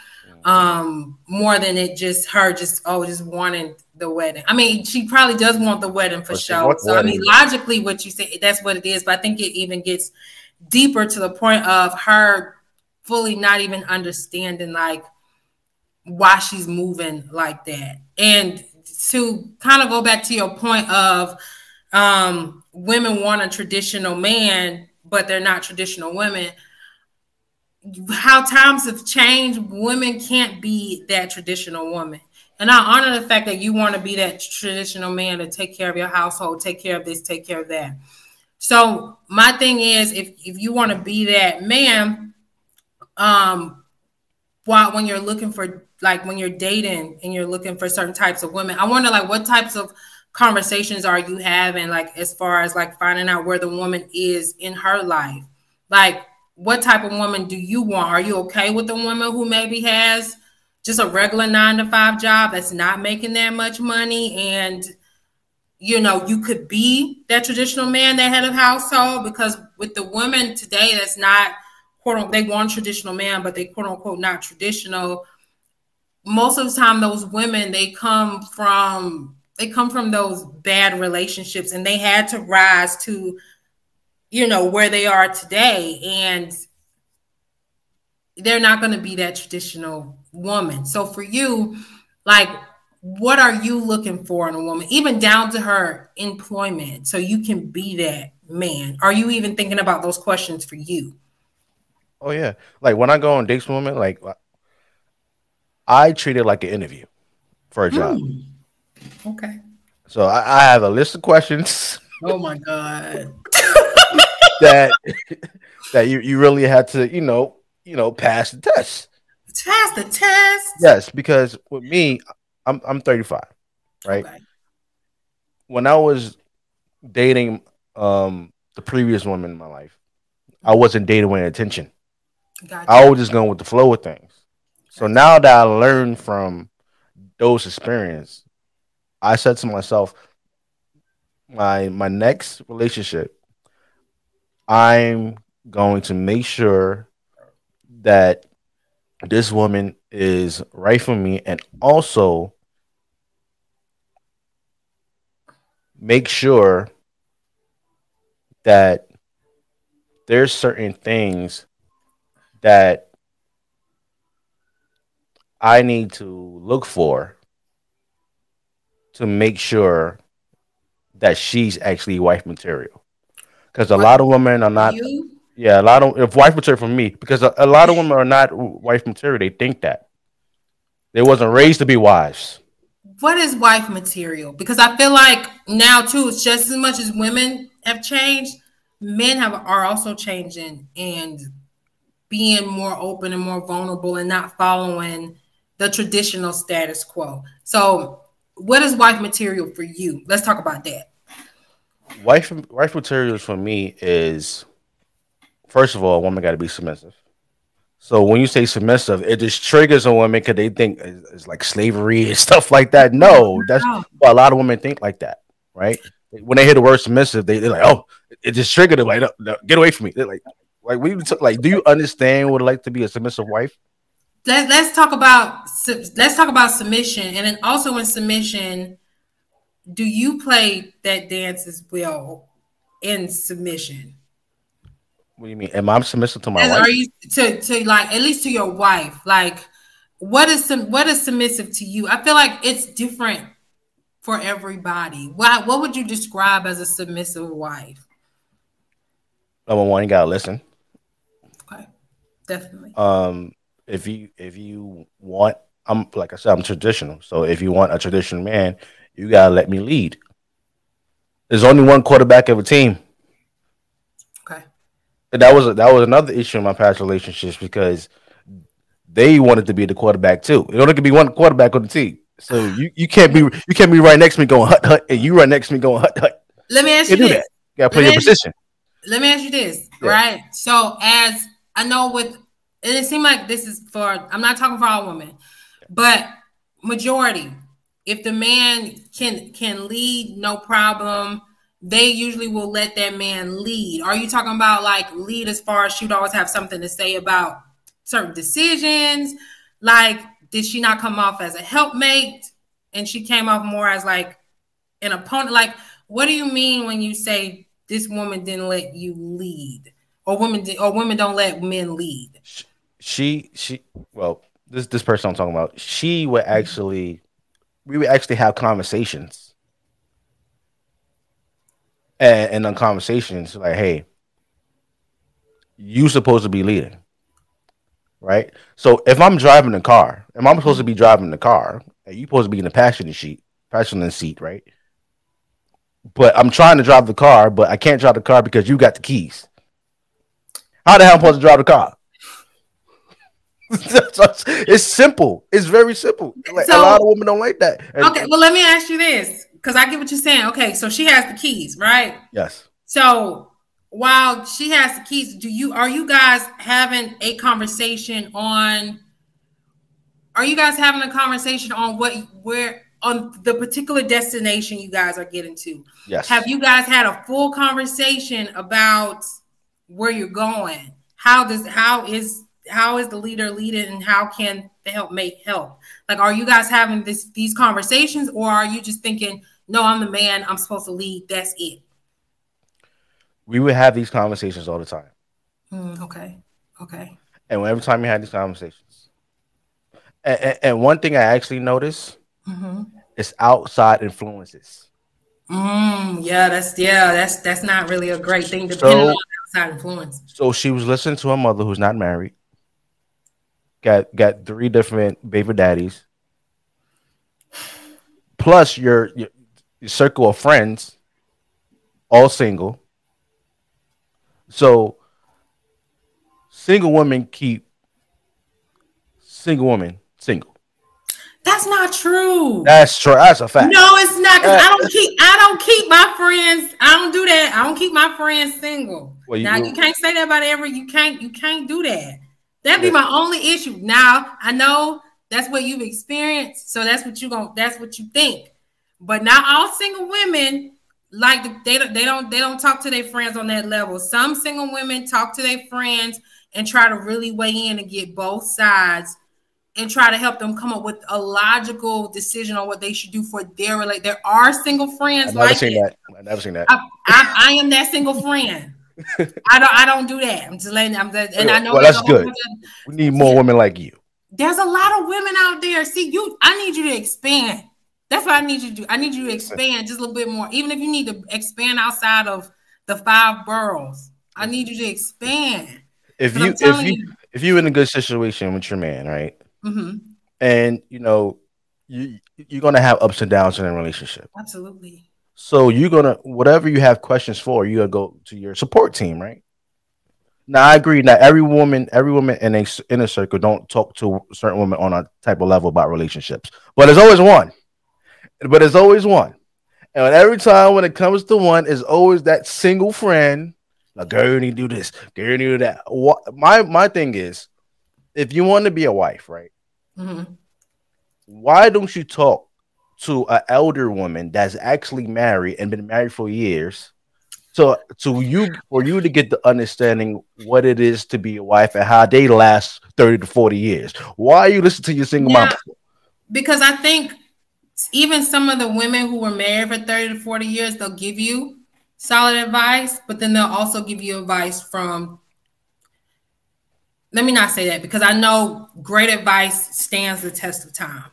Um, more than it just her just oh just wanting the wedding. I mean, she probably does want the wedding for But sure. So I mean, logically what you say that's what it is, but I think it even gets deeper to the point of her fully not even understanding like why she's moving like that. And to kind of go back to your point of um, women want a traditional man, but they're not traditional women. How times have changed, women can't be that traditional woman. And I honor the fact that you want to be that traditional man to take care of your household, take care of this, take care of that. So my thing is, if if you want to be that man, um, while when you're looking for like when you're dating and you're looking for certain types of women, I wonder like what types of conversations are you having, like as far as like finding out where the woman is in her life, like what type of woman do you want? Are you okay with a woman who maybe has just a regular nine to five job that's not making that much money and you know, you could be that traditional man, that head of household, because with the women today, that's not quote unquote, they want traditional man, but they quote unquote not traditional. Most of the time, those women they come from they come from those bad relationships, and they had to rise to, you know, where they are today, and they're not going to be that traditional woman. So for you, like what are you looking for in a woman, even down to her employment, so you can be that man? Are you even thinking about those questions for you? Oh yeah, like when I go on dates with women, like I treat it like an interview for a job. Mm. Okay. So I, I have a list of questions. Oh my god. that that you, you really had to, you know, you know, pass the test. Pass the test. Yes, because with me, I'm I'm 35, right? Okay. When I was dating um the previous woman in my life, I wasn't dating with intention. Gotcha. I was just going with the flow of things. So now that I learned from those experiences, I said to myself, my my next relationship, I'm going to make sure that this woman is right for me and also make sure that there's certain things that I need to look for to make sure that she's actually wife material. Because a lot of women are not. You? Yeah, a lot of if wife material for me, because a, a lot of women are not wife material. They think that they wasn't raised to be wives. What is wife material? Because I feel like now too, it's just as much as women have changed, men have are also changing and being more open and more vulnerable and not following the traditional status quo. So, what is wife material for you? Let's talk about that. Wife wife materials for me is first of all, a woman got to be submissive. So when you say submissive, it just triggers a woman because they think it's, it's like slavery and stuff like that. No, that's well, a lot of women think like that, right? When they hear the word submissive, they, they're like, "Oh, it just triggered them." Like, no, no, get away from me. They're like, like we like, do you understand what it's like to be a submissive wife? Let, let's talk about let's talk about submission, and then also in submission, do you play that dance as well in submission? What do you mean? Am I submissive to my As wife? are you to to like at least to your wife? Like, what is some what is submissive to you? I feel like it's different for everybody. What what would you describe as a submissive wife? Number one, you gotta listen. Okay, definitely. um if you if you want i'm like i said i'm traditional so if you want a traditional man you gotta let me lead there's only one quarterback of a team that was that was another issue in my past relationships because they wanted to be the quarterback too it only could be one quarterback on the team so you, you can't be you can't be right next to me going hut hut and you right next to me going hut hut let me ask you you this. that you gotta play Let your position let me ask you this, Yeah. right? So as I know with and it seemed like this is for I'm not talking for all women, but majority, if the man can can lead, no problem. They usually will let that man lead. Are you talking about like lead as far as she'd always have something to say about certain decisions? Like, did she not come off as a helpmate and she came off more as like an opponent? Like, what do you mean when you say this woman didn't let you lead? or women or women don't let men lead. She she well, this this person I'm talking about, she would mm-hmm. actually we would actually have conversations. And and on conversations like, hey, you supposed to be leading. Right? So if I'm driving the car, if I'm supposed to be driving the car, and you supposed to be in the passenger seat, passenger seat, right? But I'm trying to drive the car, but I can't drive the car because you got the keys. How the hell am I supposed to drive the car? it's simple. It's very simple. Like, So- a lot of women don't like that. And- Okay, well, let me ask you this because I get what you're saying. Okay, so she has the keys, right? Yes. So while she has the keys, do you are you guys having a conversation on? Are you guys having a conversation on what where on the particular destination you guys are getting to? Yes. Have you guys had a full conversation about where you're going? How does how is how is the leader leading and how can the help make help? Like are you guys having this these conversations or are you just thinking, no, I'm the man, I'm supposed to lead, that's it? we would have these conversations all the time. Mm, okay. Okay. And every time we had these conversations. And, and, and one thing I actually noticed Mm-hmm. is outside influences. Mm, yeah, that's yeah, that's that's not really a great thing depending So- on outside influence. So she was listening to her mother who's not married. Got got three different baby daddies. Plus your, your your circle of friends, all single. So single women keep single women single. That's not true. That's true. That's a fact. No, it's not because I don't keep I don't keep my friends. I don't do that. I don't keep my friends single. Well, you now do- you can't say that about every. You can't. You can't do that. That'd be my only issue. Now I know that's what you've experienced, so that's what you going That's what you think. But not all single women like they don't they don't they don't talk to their friends on that level. Some single women talk to their friends and try to really weigh in and get both sides and try to help them come up with a logical decision on what they should do for their relate. There are single friends I've never like seen it. that. I've never seen that. I, I, I am that single friend. I don't I don't do that. I'm just letting I'm the, and I know Well, that's good. of- We need more women like you. there's a lot of women out there. See, you I need you to expand. That's what I need you to do. I need you to expand just a little bit more. Even if you need to expand outside of the five boroughs, I need you to expand. If you if you you- if you're in a good situation with your man, right? hmm and you know you you're gonna have ups and downs in a relationship Absolutely. so you're gonna whatever you have questions for you gotta go to your support team right now i agree that every woman every woman in a inner circle don't talk to certain women on a type of level about relationships but there's always one but there's always one. And every time when it comes to one is always that single friend like girl you need to do this girl you need to do that. What my my thing is if you want to be a wife right? Hmm why don't you talk to an elder woman that's actually married and been married for years so to you for you to get the understanding what it is to be a wife and how they last 30 to 40 years? Why are you listen to your single mom? Because I think even some of the women who were married for 30 to 40 years, they'll give you solid advice, but then they'll also give you advice from let me not say that because I know great advice stands the test of time.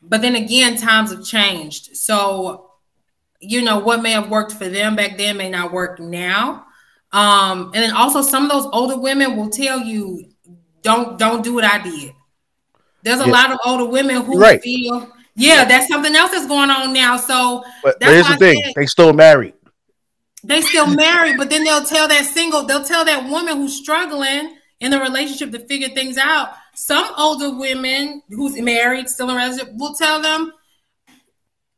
But then again, times have changed. So, you know, what may have worked for them back then may not work now. Um, and then also some of those older women will tell you, don't don't do what I did. There's a Yeah. lot of older women who Right. feel, yeah, that's something else that's going on now. So but That's here's the thing said- they still married they still married, but then they'll tell that single, they'll tell that woman who's struggling in the relationship to figure things out. Some older women who's married, still in a relationship, will tell them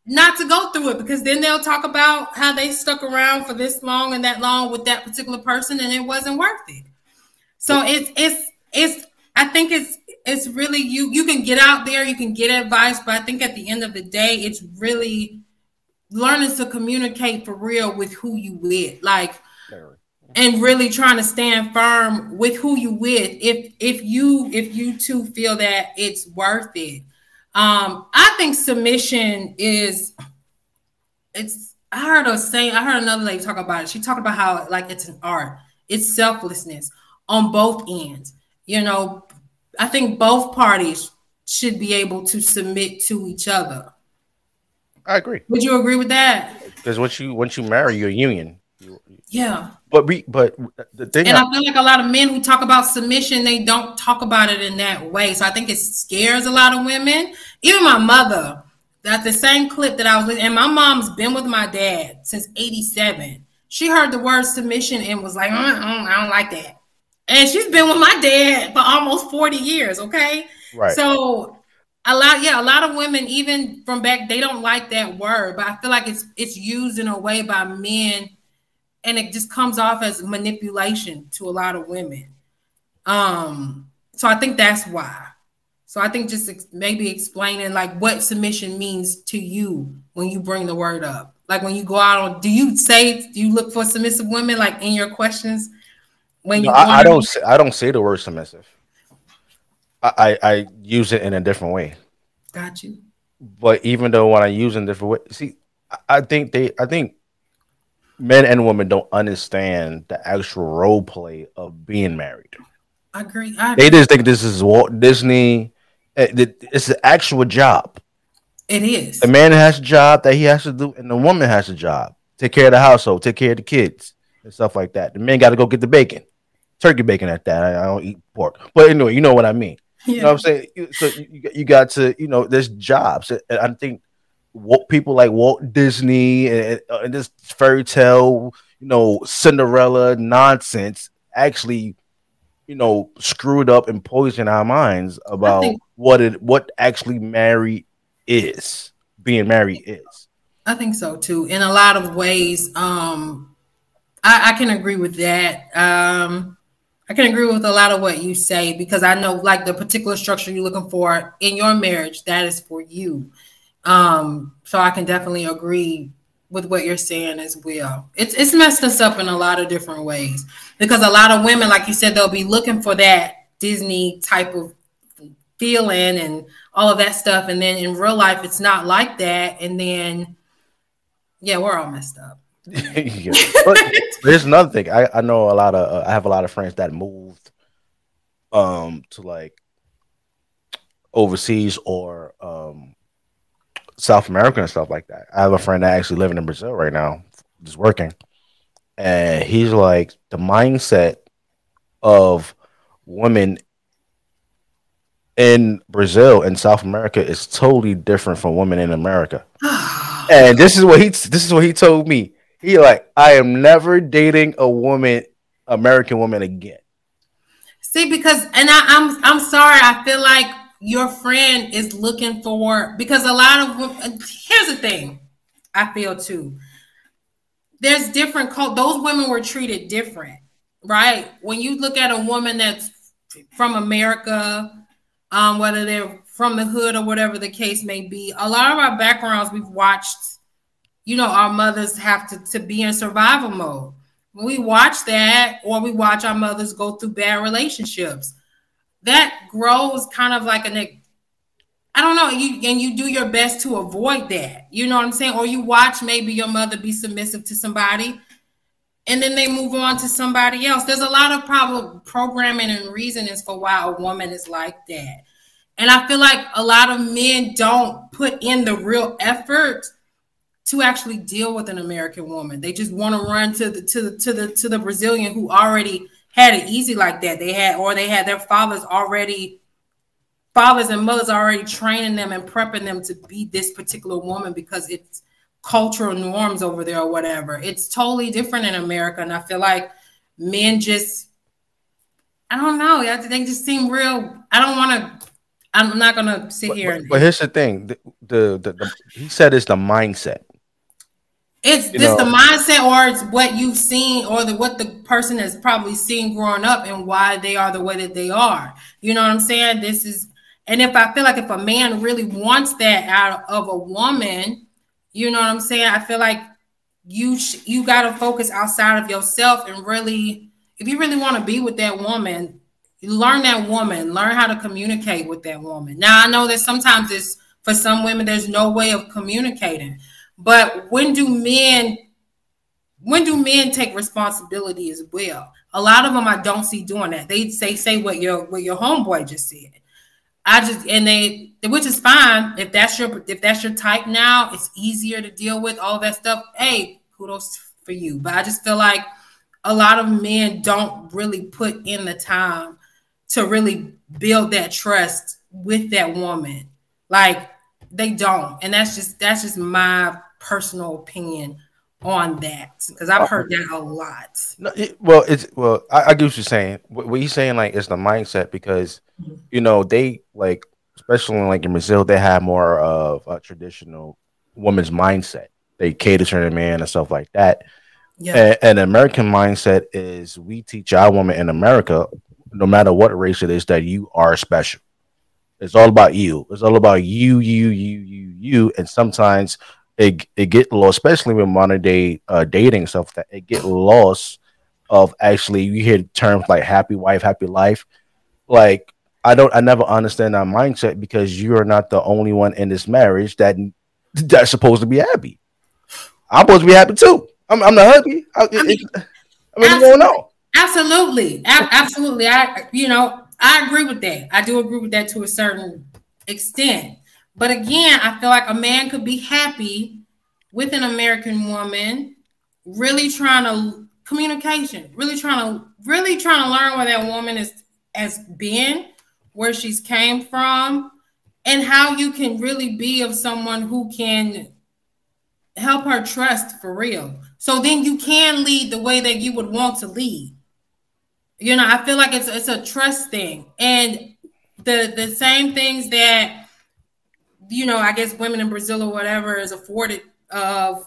not to go through it because then they'll talk about how they stuck around for this long and that long with that particular person and it wasn't worth it. So it's it's it's I think it's it's really you you can get out there, you can get advice, but I think at the end of the day, it's really learning to communicate for real with who you with. Like and really trying to stand firm with who you with if if you if you two feel that it's worth it um i think submission is it's i heard a saying i heard another lady talk about it she talked about how like it's an art It's selflessness on both ends. You know, I think both parties should be able to submit to each other. I agree. Would you agree with that? Because once you once you marry, you're a union. Yeah. But we but the thing And I- I feel like a lot of men who talk about submission, they don't talk about it in that way. So I think it scares a lot of women. Even my mother, that the same clip that I was with, and my mom's been with my dad since 87. She heard the word submission and was like, "Mm, mm, I don't like that. And she's been with my dad for almost 40 years, okay? right. So a lot, yeah, a lot of women, even from back, they don't like that word, but I feel like it's it's used in a way by men, and it just comes off as manipulation to a lot of women. Um, so I think that's why. So I think just ex- maybe explaining like what submission means to you when you bring the word up. Like when you go out on, do you say do you look for submissive women like in your questions? When No, you I, I don't say, I don't say the word submissive. I, I I use it in a different way. got you. But even though when I use it in different way, see, I- think they I think men and women don't understand the actual role play of being married. I agree. I They just think this is Walt Disney. eh, It's an actual job. it is. The man has a job that he has to do, and the woman has a job. Take care of the household, take care of the kids, and stuff like that. The man got to go get the bacon, turkey bacon at that. I, I don't eat pork, but anyway, you know what I mean. You know what I'm saying? So you, you- you got to, you know, there's jobs. And I think what people like Walt Disney and, and this fairy tale, you know, Cinderella nonsense actually, you know, screwed up and poisoned our minds about think- what it what actually married is, being married is. I think so too. In a lot of ways, um, I, I can agree with that. Um, I can agree with a lot of what you say because I know, like the particular structure you're looking for in your marriage, that is for you. Um, so I can definitely agree with what you're saying as well. It's it's messed us up in a lot of different ways because a lot of women, like you said, they'll be looking for that Disney type of feeling and all of that stuff, and then in real life, it's not like that, and then yeah, we're all messed up. Yeah. But there's another thing. I, I know a lot of uh, I have a lot of friends that moved um to like overseas or um South America and stuff like that. I have a friend that actually living in Brazil right now, just working. And he's like the mindset of women in Brazil and South America is totally different from women in America. And this is what he this is what he told me. He like, I am never dating a woman, American woman again. See, because and I, I'm I'm sorry. I feel like your friend is looking for because a lot of. Here's the thing, I feel too. There's different cult. Those women were treated different, right? When you look at a woman that's from America, um, whether they're from the hood or whatever the case may be, a lot of our backgrounds we've watched. You know, our mothers have to to be in survival mode. When we watch that or we watch our mothers go through bad relationships that grows kind of like an i don't know you and you do your best to avoid that you know what i'm saying? Or you watch maybe your mother be submissive to somebody and then they move on to somebody else. There's a lot of problem programming and reasonings for why a woman is like that. And i feel like a lot of men don't put in the real effort to actually deal with an American woman. They just want to run to the to the to the to the Brazilian who already had it easy like that. They had or they had their fathers already fathers and mothers already training them and prepping them to be this particular woman because it's cultural norms over there or whatever. It's totally different in America and I feel like men just I don't know. yeah, They just seem real. I don't want to I'm not going to sit here but, and but here's the thing: the, the, the, the he said it's the mindset. It's You this know- the mindset, or it's what you've seen, or the what the person has probably seen growing up, and why they are the way that they are. You know what I'm saying? This is, and if I feel like if a man really wants that out of a woman, you know what I'm saying? I feel like you sh- you got to focus outside of yourself and really, if you really want to be with that woman, learn that woman, learn how to communicate with that woman. Now I know that sometimes it's for some women there's no way of communicating. But when do men when do men take responsibility as well? A lot of them I don't see doing that. They say say what your what your homeboy just said. I just and they which is fine if that's your if that's your type now, it's easier to deal with all that stuff. Hey, kudos for you. But I just feel like a lot of men don't really put in the time to really build that trust with that woman. Like they don't. And that's just that's just my personal opinion on that because I've heard that a lot. No, it, well, it's well, I, I get what you're saying. What, what he's saying like is the mindset because mm-hmm. you know they like, especially like in Brazil, they have more of a traditional woman's mindset. They cater to their man and stuff like that. Yeah. And, and American mindset is we teach our woman in America, no matter what race it is, that you are special. It's all about you. It's all about you, you, you, you, you. And sometimes it it get lost, especially with modern day uh, dating stuff. That it get lost of actually you hear terms like happy wife, happy life. Like I don't, I never understand that mindset because you are not the only one in this marriage that that's supposed to be happy. I'm supposed to be happy too. I'm, I'm the hubby. I, it, mean, it, I mean, what's going on? Absolutely, A- absolutely. I, you know, I agree with that. I do agree with that to a certain extent. But again, I feel like a man could be happy with an American woman, really trying to communication, really trying to really trying to learn where that woman is has been, where she's came from, and how you can really be of someone who can help her trust for real. So then you can lead the way that you would want to lead. You know, I feel like it's it's a trust thing. And the the same things that you know, I guess women in Brazil or whatever is afforded of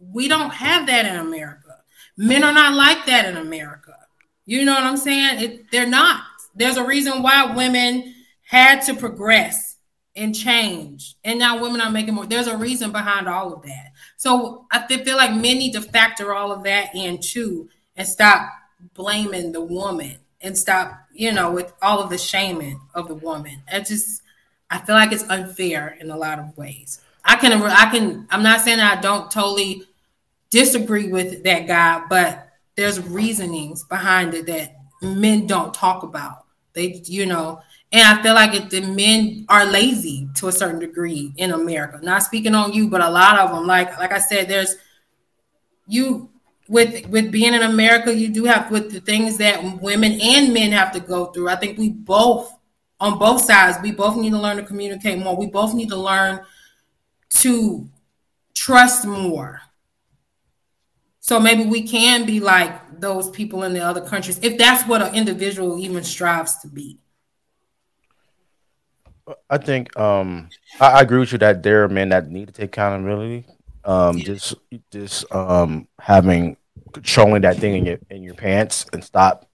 we don't have that in America. Men are not like that in America. You know what I'm saying? It, they're not. There's a reason why women had to progress and change, and now women are making more. There's a reason behind all of that. So I feel like men need to factor all of that in too, and stop blaming the woman and stop, you know, with all of the shaming of the woman. It just, I feel like it's unfair in a lot of ways. I can, I can, I'm not saying I don't totally disagree with that guy, but there's reasonings behind it that men don't talk about. They, you know, and I feel like if the men are lazy to a certain degree in America. Not speaking on you, but a lot of them, like like I said, there's you with with being in America, you do have with the things that women and men have to go through. I think we both on both sides, we both need to learn to communicate more. We both need to learn to trust more. So maybe we can be like those people in the other countries if that's what an individual even strives to be. I think um I, I agree with you that there are men that need to take accountability. Um just just um having controlling that thing in your in your pants and stop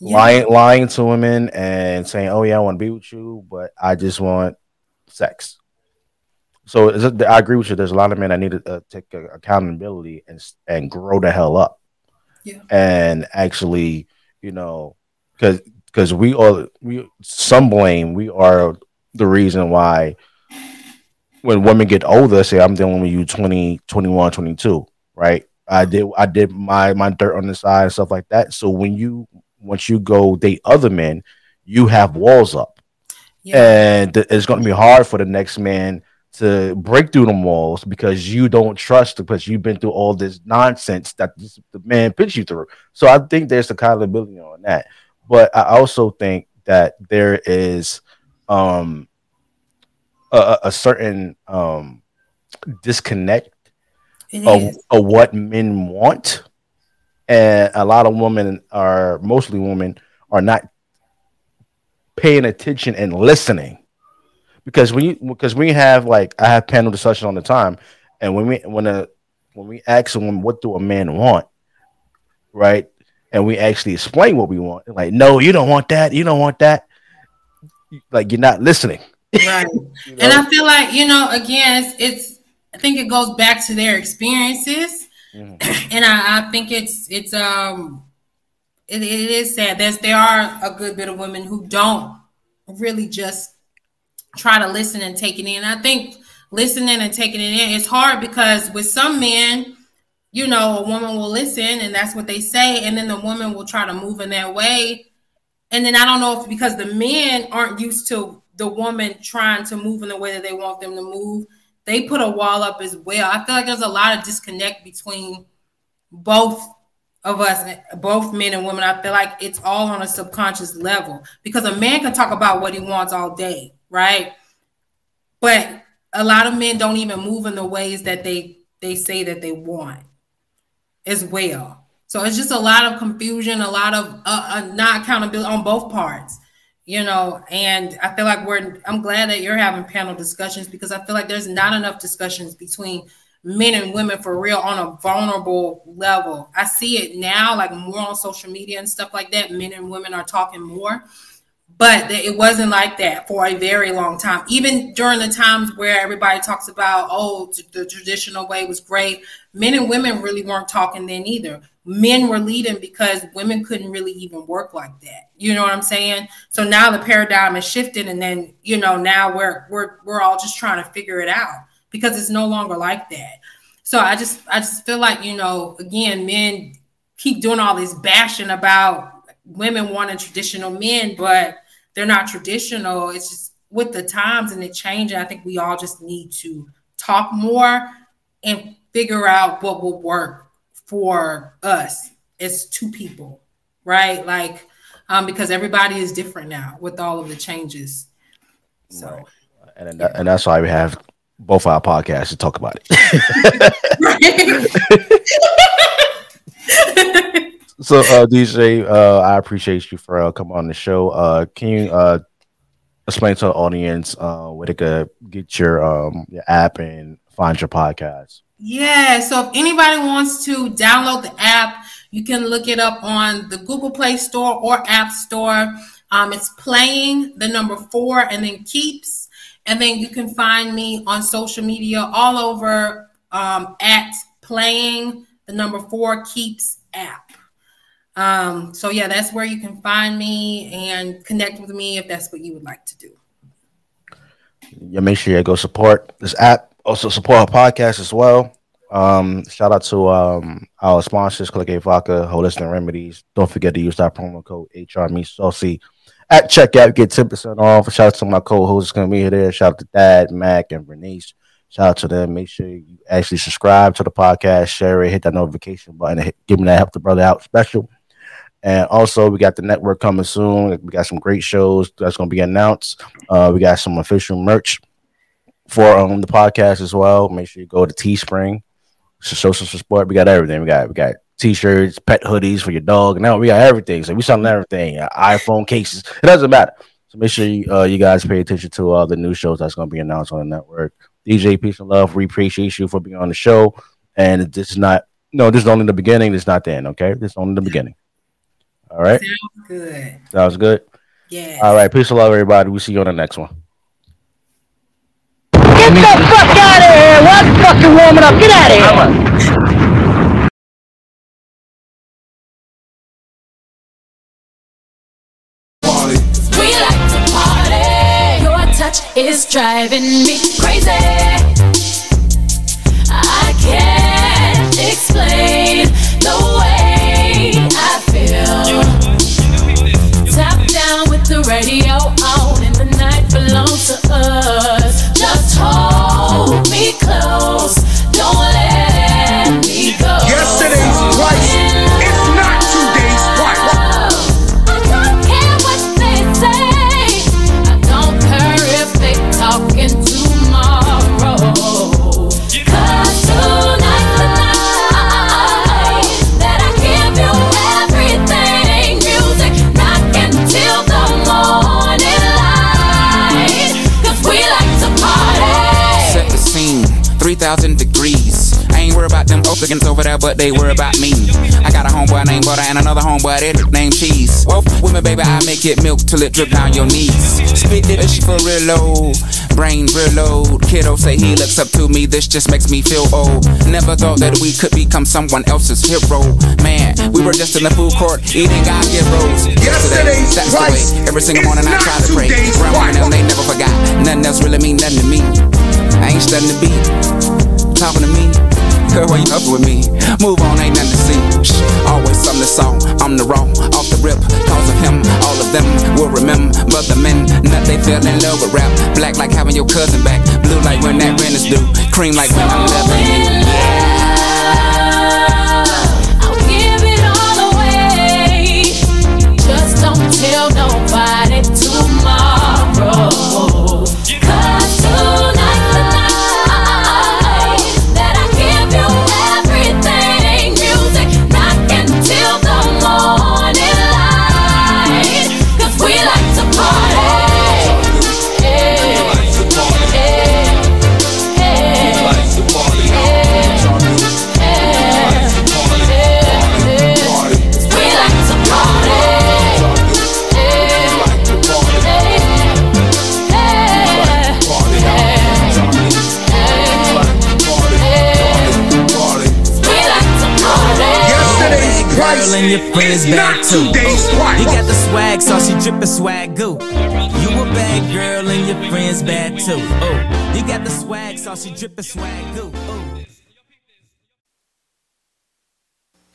Yeah. lying lying to women and saying, "Oh yeah, I want to be with you, but I just want sex." So is it- I agree with you. There's a lot of men that need to uh, take uh, accountability and and grow the hell up. Yeah. And actually, you know, because because we all we some blame we are the reason why when women get older say i'm dealing with you 20 21 22 right i did i did my my dirt on the side and stuff like that so when you once you go date other men you have walls up Yeah. and it's going to be hard for the next man to break through the walls because you don't trust because you've been through all this nonsense that this, the man puts you through. So I think there's accountability on that, but I also think that there is um a, a- a certain um disconnect of, of what men want and a lot of women are mostly women are not paying attention and listening. Because when you because we have like i have panel discussion on the time and when we when a when we ask them what do a man want? Right? And we actually explain what we want. Like no you don't want that. You don't want that. Like you're not listening. Right. you And? I feel like, you know, again, it's, it's I think it goes back to their experiences. Mhm. And I, I think it's it's um it, it is sad. There's there are a good bit of women who don't really just try to listen and take it in. I think listening and taking it in is hard because with some men, you know, a woman will listen and that's what they say, and then the woman will try to move in that way. And then I don't know if because the men aren't used to the woman trying to move in the way that they want them to move, they put a wall up as well. I feel like there's a lot of disconnect between both of us, both men and women. I feel like it's all on a subconscious level because a man can talk about what he wants all day, right? But a lot of men don't even move in the ways that they they say that they want as well. So it's just a lot of confusion, a lot of uh, uh, not accountability on both parts, you know. And I feel like we're. I'm glad that you're having panel discussions because I feel like there's not enough discussions between men and women for real on a vulnerable level. I see it now, like more on social media and stuff like that. Men and women are talking more but it wasn't like that for a very long time even during the times where everybody talks about oh the traditional way was great men and women really weren't talking then either men were leading because women couldn't really even work like that you know what i'm saying so now the paradigm is shifting and then you know now we're we're we're all just trying to figure it out because it's no longer like that so i just i just feel like you know again men keep doing all this bashing about women wanting traditional men but they're not traditional. It's just with the times and it changing. I think we all just need to talk more and figure out what will work for us as two people, right? Like, um, because everybody is different now with all of the changes. So, right. and and that's why we have both our podcasts to talk about it. So, uh, DJ, uh, I appreciate you for uh, coming on the show. Uh, can you uh, explain to the audience uh, where they could get your um, your app and find your podcast? Yeah. So, if anybody wants to download the app, you can look it up on the Google Play Store or App Store. Um, it's playing the number four and then keeps. And then you can find me on social media all over um, at playing the number four keeps app. Um, so yeah, that's where you can find me and connect with me if that's what you would like to do. Yeah, make sure you go support this app. Also support our podcast as well. Um, shout out to um our sponsors, Click A Vodka, Holistic Remedies. Don't forget to use that promo code HR Me at checkout. Get 10% off. Shout out to my co-hosts gonna be here. There. Shout out to Dad, Mac, and Bernice. Shout out to them. Make sure you actually subscribe to the podcast, share it, hit that notification button, hit, give me that help the brother out special. And also, we got the network coming soon. We got some great shows that's going to be announced. Uh, we got some official merch for um, the podcast as well. Make sure you go to Teespring, social support. We got everything. We got we got t-shirts, pet hoodies for your dog. Now we got everything. So we selling everything. Uh, iPhone cases. It doesn't matter. So make sure you, uh, you guys pay attention to all the new shows that's going to be announced on the network. DJ, peace and love. We appreciate you for being on the show. And this is not no, this is only the beginning. This is not the end. Okay, this is only the beginning. All right. Sounds good. Sounds good. Yeah. All right. Peace and love, everybody. We'll see you on the next one. Get the fuck out of here! What's fucking warming up? Get out of here! We like to party. Your touch is driving me crazy. Close. But they worry about me. I got a homeboy named Butter and another homeboy that named Cheese. Well, with me, baby, I make it milk till it drip down your knees. Spit it she for real low, brain real low. Kiddo say he looks up to me, this just makes me feel old. Never thought that we could become someone else's hero. Man, we were just in the food court eating God give rolls. Yesterday, that's the way. Every single morning I try to pray. Grandma and they never forgot. Nothing else really mean nothing to me. I ain't studying the beat, talking to me. Girl, you up with me, move on, ain't nothing to see. Shh, always something to saw. I'm the wrong, off the rip. Cause of him, all of them will remember the men. Nut, they fell in love with rap. Black like having your cousin back. Blue like when that rent is due. Cream like when I'm loving you. I'll Yesterday's Girl and your friends is back too. today's. You got the swag, so she drippin' swag goo. You a bad girl and your friends bad too. Oh, you got the swag, so she drippin' swag goo. Ooh.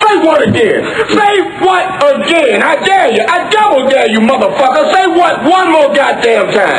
Say what again? Say what again? I dare you. I double dare you, motherfucker. Say what one more goddamn time.